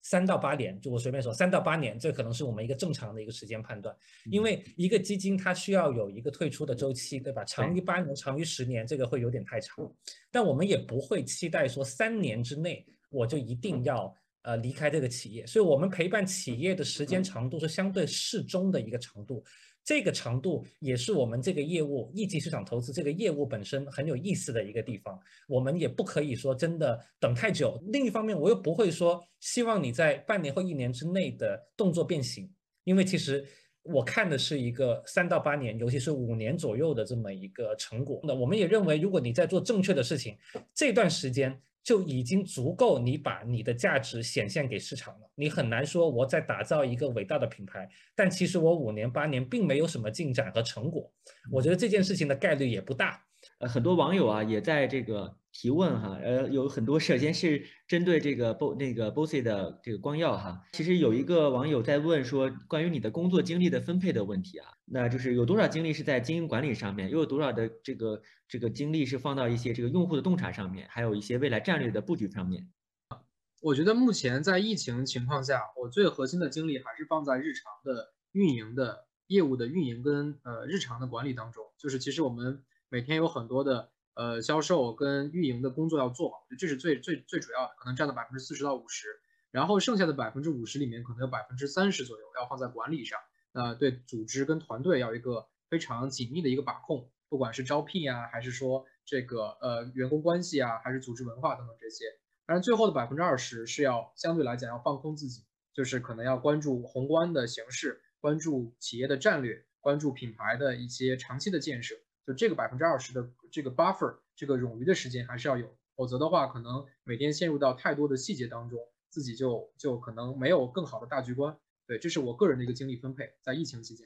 三到八年，就我随便说三到八年，这可能是我们一个正常的一个时间判断。因为一个基金它需要有一个退出的周期，对吧？长于八年，长于十年，这个会有点太长。但我们也不会期待说三年之内我就一定要呃离开这个企业，所以我们陪伴企业的时间长度是相对适中的一个长度。这个长度也是我们这个业务一级市场投资这个业务本身很有意思的一个地方。我们也不可以说真的等太久。另一方面，我又不会说希望你在半年或一年之内的动作变形，因为其实我看的是一个三到八年，尤其是五年左右的这么一个成果。那我们也认为，如果你在做正确的事情，这段时间。就已经足够你把你的价值显现给市场了。你很难说我在打造一个伟大的品牌，但其实我五年八年并没有什么进展和成果。我觉得这件事情的概率也不大。呃，很多网友啊也在这个。提问哈，呃，有很多，首先是针对这个 bo 那个 Bose 的这个光耀哈，其实有一个网友在问说，关于你的工作精力的分配的问题啊，那就是有多少精力是在经营管理上面，又有多少的这个这个精力是放到一些这个用户的洞察上面，还有一些未来战略的布局上面。我觉得目前在疫情情况下，我最核心的精力还是放在日常的运营的业务的运营跟呃日常的管理当中，就是其实我们每天有很多的。呃，销售跟运营的工作要做好，这是最最最主要的，可能占到百分之四十到五十，然后剩下的百分之五十里面，可能有百分之三十左右要放在管理上，那对组织跟团队要一个非常紧密的一个把控，不管是招聘啊，还是说这个呃员工关系啊，还是组织文化等等这些，当然最后的百分之二十是要相对来讲要放空自己，就是可能要关注宏观的形势，关注企业的战略，关注品牌的一些长期的建设。就这个百分之二十的这个 buffer，这个冗余的时间还是要有，否则的话，可能每天陷入到太多的细节当中，自己就就可能没有更好的大局观。对，这是我个人的一个精力分配，在疫情期间。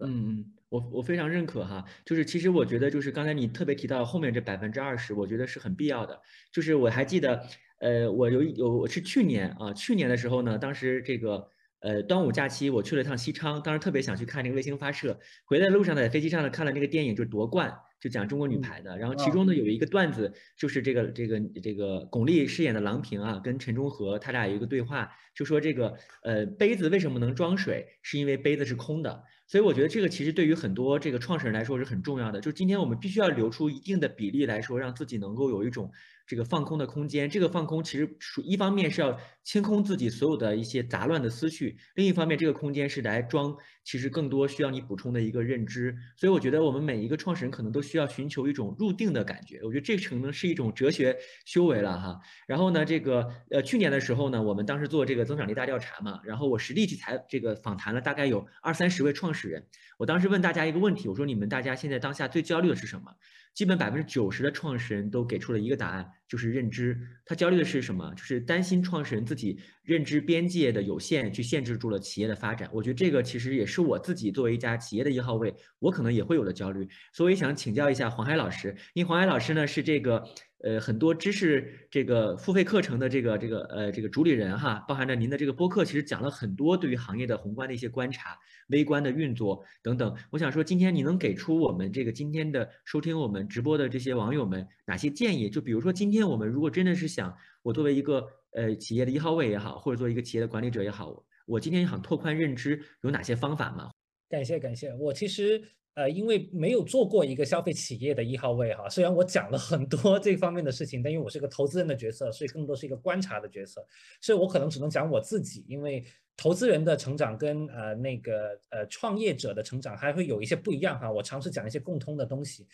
嗯嗯，我我非常认可哈，就是其实我觉得就是刚才你特别提到后面这百分之二十，我觉得是很必要的。就是我还记得，呃，我有有我是去年啊，去年的时候呢，当时这个。呃，端午假期我去了趟西昌，当时特别想去看那个卫星发射。回来路上在飞机上呢看了那个电影，就是夺冠，就讲中国女排的。然后其中呢有一个段子，就是这个这个这个巩俐饰演的郎平啊，跟陈忠和他俩有一个对话，就说这个呃杯子为什么能装水，是因为杯子是空的。所以我觉得这个其实对于很多这个创始人来说是很重要的，就是今天我们必须要留出一定的比例来说，让自己能够有一种。这个放空的空间，这个放空其实属一方面是要清空自己所有的一些杂乱的思绪，另一方面这个空间是来装其实更多需要你补充的一个认知。所以我觉得我们每一个创始人可能都需要寻求一种入定的感觉，我觉得这可能是一种哲学修为了哈。然后呢，这个呃去年的时候呢，我们当时做这个增长力大调查嘛，然后我实地去采这个访谈了大概有二三十位创始人，我当时问大家一个问题，我说你们大家现在当下最焦虑的是什么？基本百分之九十的创始人都给出了一个答案，就是认知。他焦虑的是什么？就是担心创始人自己认知边界的有限，去限制住了企业的发展。我觉得这个其实也是我自己作为一家企业的一号位，我可能也会有的焦虑。所以想请教一下黄海老师，因为黄海老师呢是这个。呃，很多知识这个付费课程的这个这个呃这个主理人哈，包含着您的这个播客，其实讲了很多对于行业的宏观的一些观察、微观的运作等等。我想说，今天你能给出我们这个今天的收听我们直播的这些网友们哪些建议？就比如说，今天我们如果真的是想，我作为一个呃企业的一号位也好，或者作为一个企业的管理者也好，我今天想拓宽认知，有哪些方法吗？感谢感谢，我其实。呃，因为没有做过一个消费企业的一号位哈，虽然我讲了很多这方面的事情，但因为我是个投资人的角色，所以更多是一个观察的角色，所以我可能只能讲我自己。因为投资人的成长跟呃那个呃创业者的成长还会有一些不一样哈，我尝试讲一些共通的东西。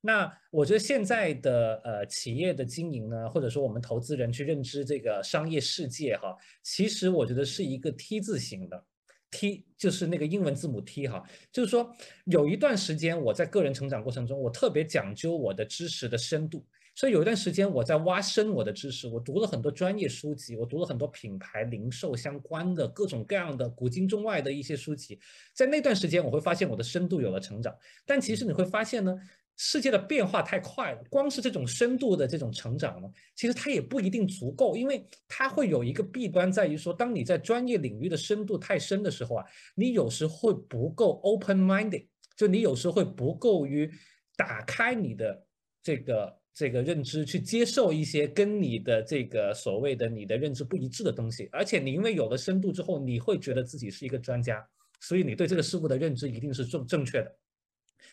那我觉得现在的呃企业的经营呢，或者说我们投资人去认知这个商业世界哈，其实我觉得是一个 T 字形的。T 就是那个英文字母 T 哈，就是说有一段时间我在个人成长过程中，我特别讲究我的知识的深度，所以有一段时间我在挖深我的知识，我读了很多专业书籍，我读了很多品牌零售相关的各种各样的古今中外的一些书籍，在那段时间我会发现我的深度有了成长，但其实你会发现呢。世界的变化太快了，光是这种深度的这种成长呢，其实它也不一定足够，因为它会有一个弊端在于说，当你在专业领域的深度太深的时候啊，你有时会不够 open-minded，就你有时会不够于打开你的这个这个认知，去接受一些跟你的这个所谓的你的认知不一致的东西，而且你因为有了深度之后，你会觉得自己是一个专家，所以你对这个事物的认知一定是正正确的，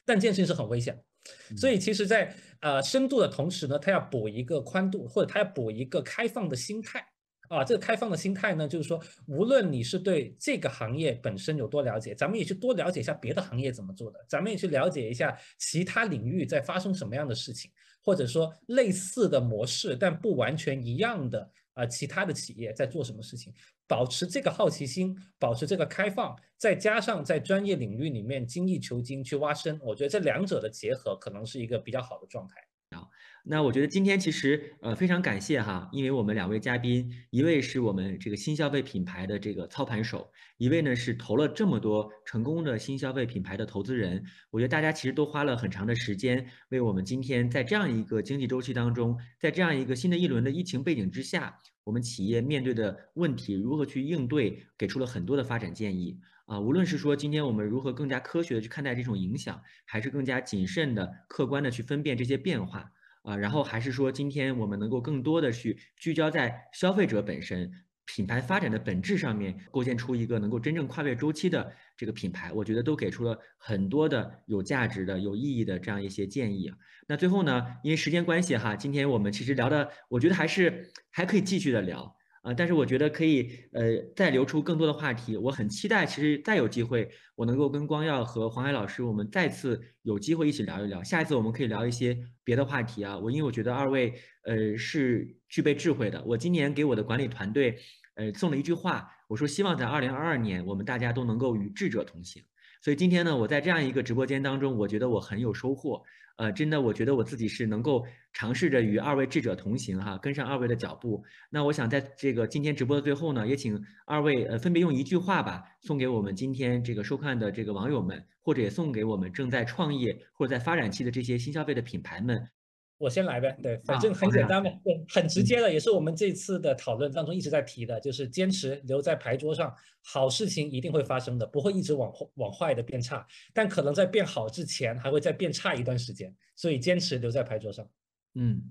但这件事情是很危险。所以其实，在呃深度的同时呢，它要补一个宽度，或者它要补一个开放的心态啊。这个开放的心态呢，就是说，无论你是对这个行业本身有多了解，咱们也去多了解一下别的行业怎么做的，咱们也去了解一下其他领域在发生什么样的事情，或者说类似的模式但不完全一样的啊其他的企业在做什么事情。保持这个好奇心，保持这个开放，再加上在专业领域里面精益求精去挖深，我觉得这两者的结合可能是一个比较好的状态。那我觉得今天其实呃非常感谢哈，因为我们两位嘉宾，一位是我们这个新消费品牌的这个操盘手，一位呢是投了这么多成功的新消费品牌的投资人。我觉得大家其实都花了很长的时间，为我们今天在这样一个经济周期当中，在这样一个新的一轮的疫情背景之下。我们企业面对的问题如何去应对，给出了很多的发展建议啊。无论是说今天我们如何更加科学的去看待这种影响，还是更加谨慎的、客观的去分辨这些变化啊，然后还是说今天我们能够更多的去聚焦在消费者本身。品牌发展的本质上面，构建出一个能够真正跨越周期的这个品牌，我觉得都给出了很多的有价值的、有意义的这样一些建议。那最后呢，因为时间关系哈，今天我们其实聊的，我觉得还是还可以继续的聊啊，但是我觉得可以呃再留出更多的话题。我很期待，其实再有机会，我能够跟光耀和黄海老师，我们再次有机会一起聊一聊。下一次我们可以聊一些别的话题啊。我因为我觉得二位呃是具备智慧的。我今年给我的管理团队。呃，送了一句话，我说希望在二零二二年，我们大家都能够与智者同行。所以今天呢，我在这样一个直播间当中，我觉得我很有收获。呃，真的，我觉得我自己是能够尝试着与二位智者同行哈，跟上二位的脚步。那我想在这个今天直播的最后呢，也请二位呃分别用一句话吧，送给我们今天这个收看的这个网友们，或者也送给我们正在创业或者在发展期的这些新消费的品牌们。我先来呗，对，反正很简单嘛，对，很直接的，也是我们这次的讨论当中一直在提的，就是坚持留在牌桌上，好事情一定会发生的，不会一直往往坏的变差，但可能在变好之前还会再变差一段时间，所以坚持留在牌桌上。嗯，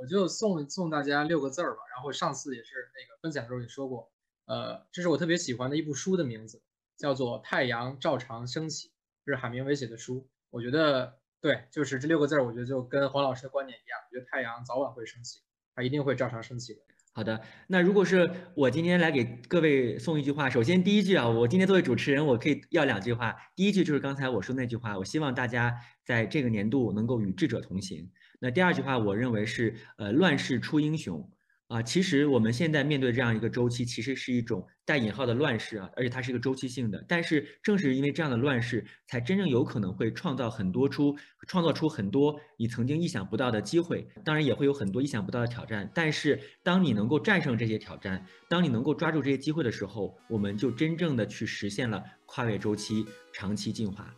我就送送大家六个字儿吧，然后上次也是那个分享的时候也说过，呃，这是我特别喜欢的一部书的名字，叫做《太阳照常升起》，这是海明威写的书。我觉得对，就是这六个字儿，我觉得就跟黄老师的观点一样，我觉得太阳早晚会升起，它一定会照常升起的。好的，那如果是我今天来给各位送一句话，首先第一句啊，我今天作为主持人，我可以要两句话。第一句就是刚才我说那句话，我希望大家在这个年度能够与智者同行。那第二句话，我认为是呃，乱世出英雄。啊，其实我们现在面对这样一个周期，其实是一种带引号的乱世啊，而且它是一个周期性的。但是正是因为这样的乱世，才真正有可能会创造很多出，创造出很多你曾经意想不到的机会。当然也会有很多意想不到的挑战。但是当你能够战胜这些挑战，当你能够抓住这些机会的时候，我们就真正的去实现了跨越周期、长期进化。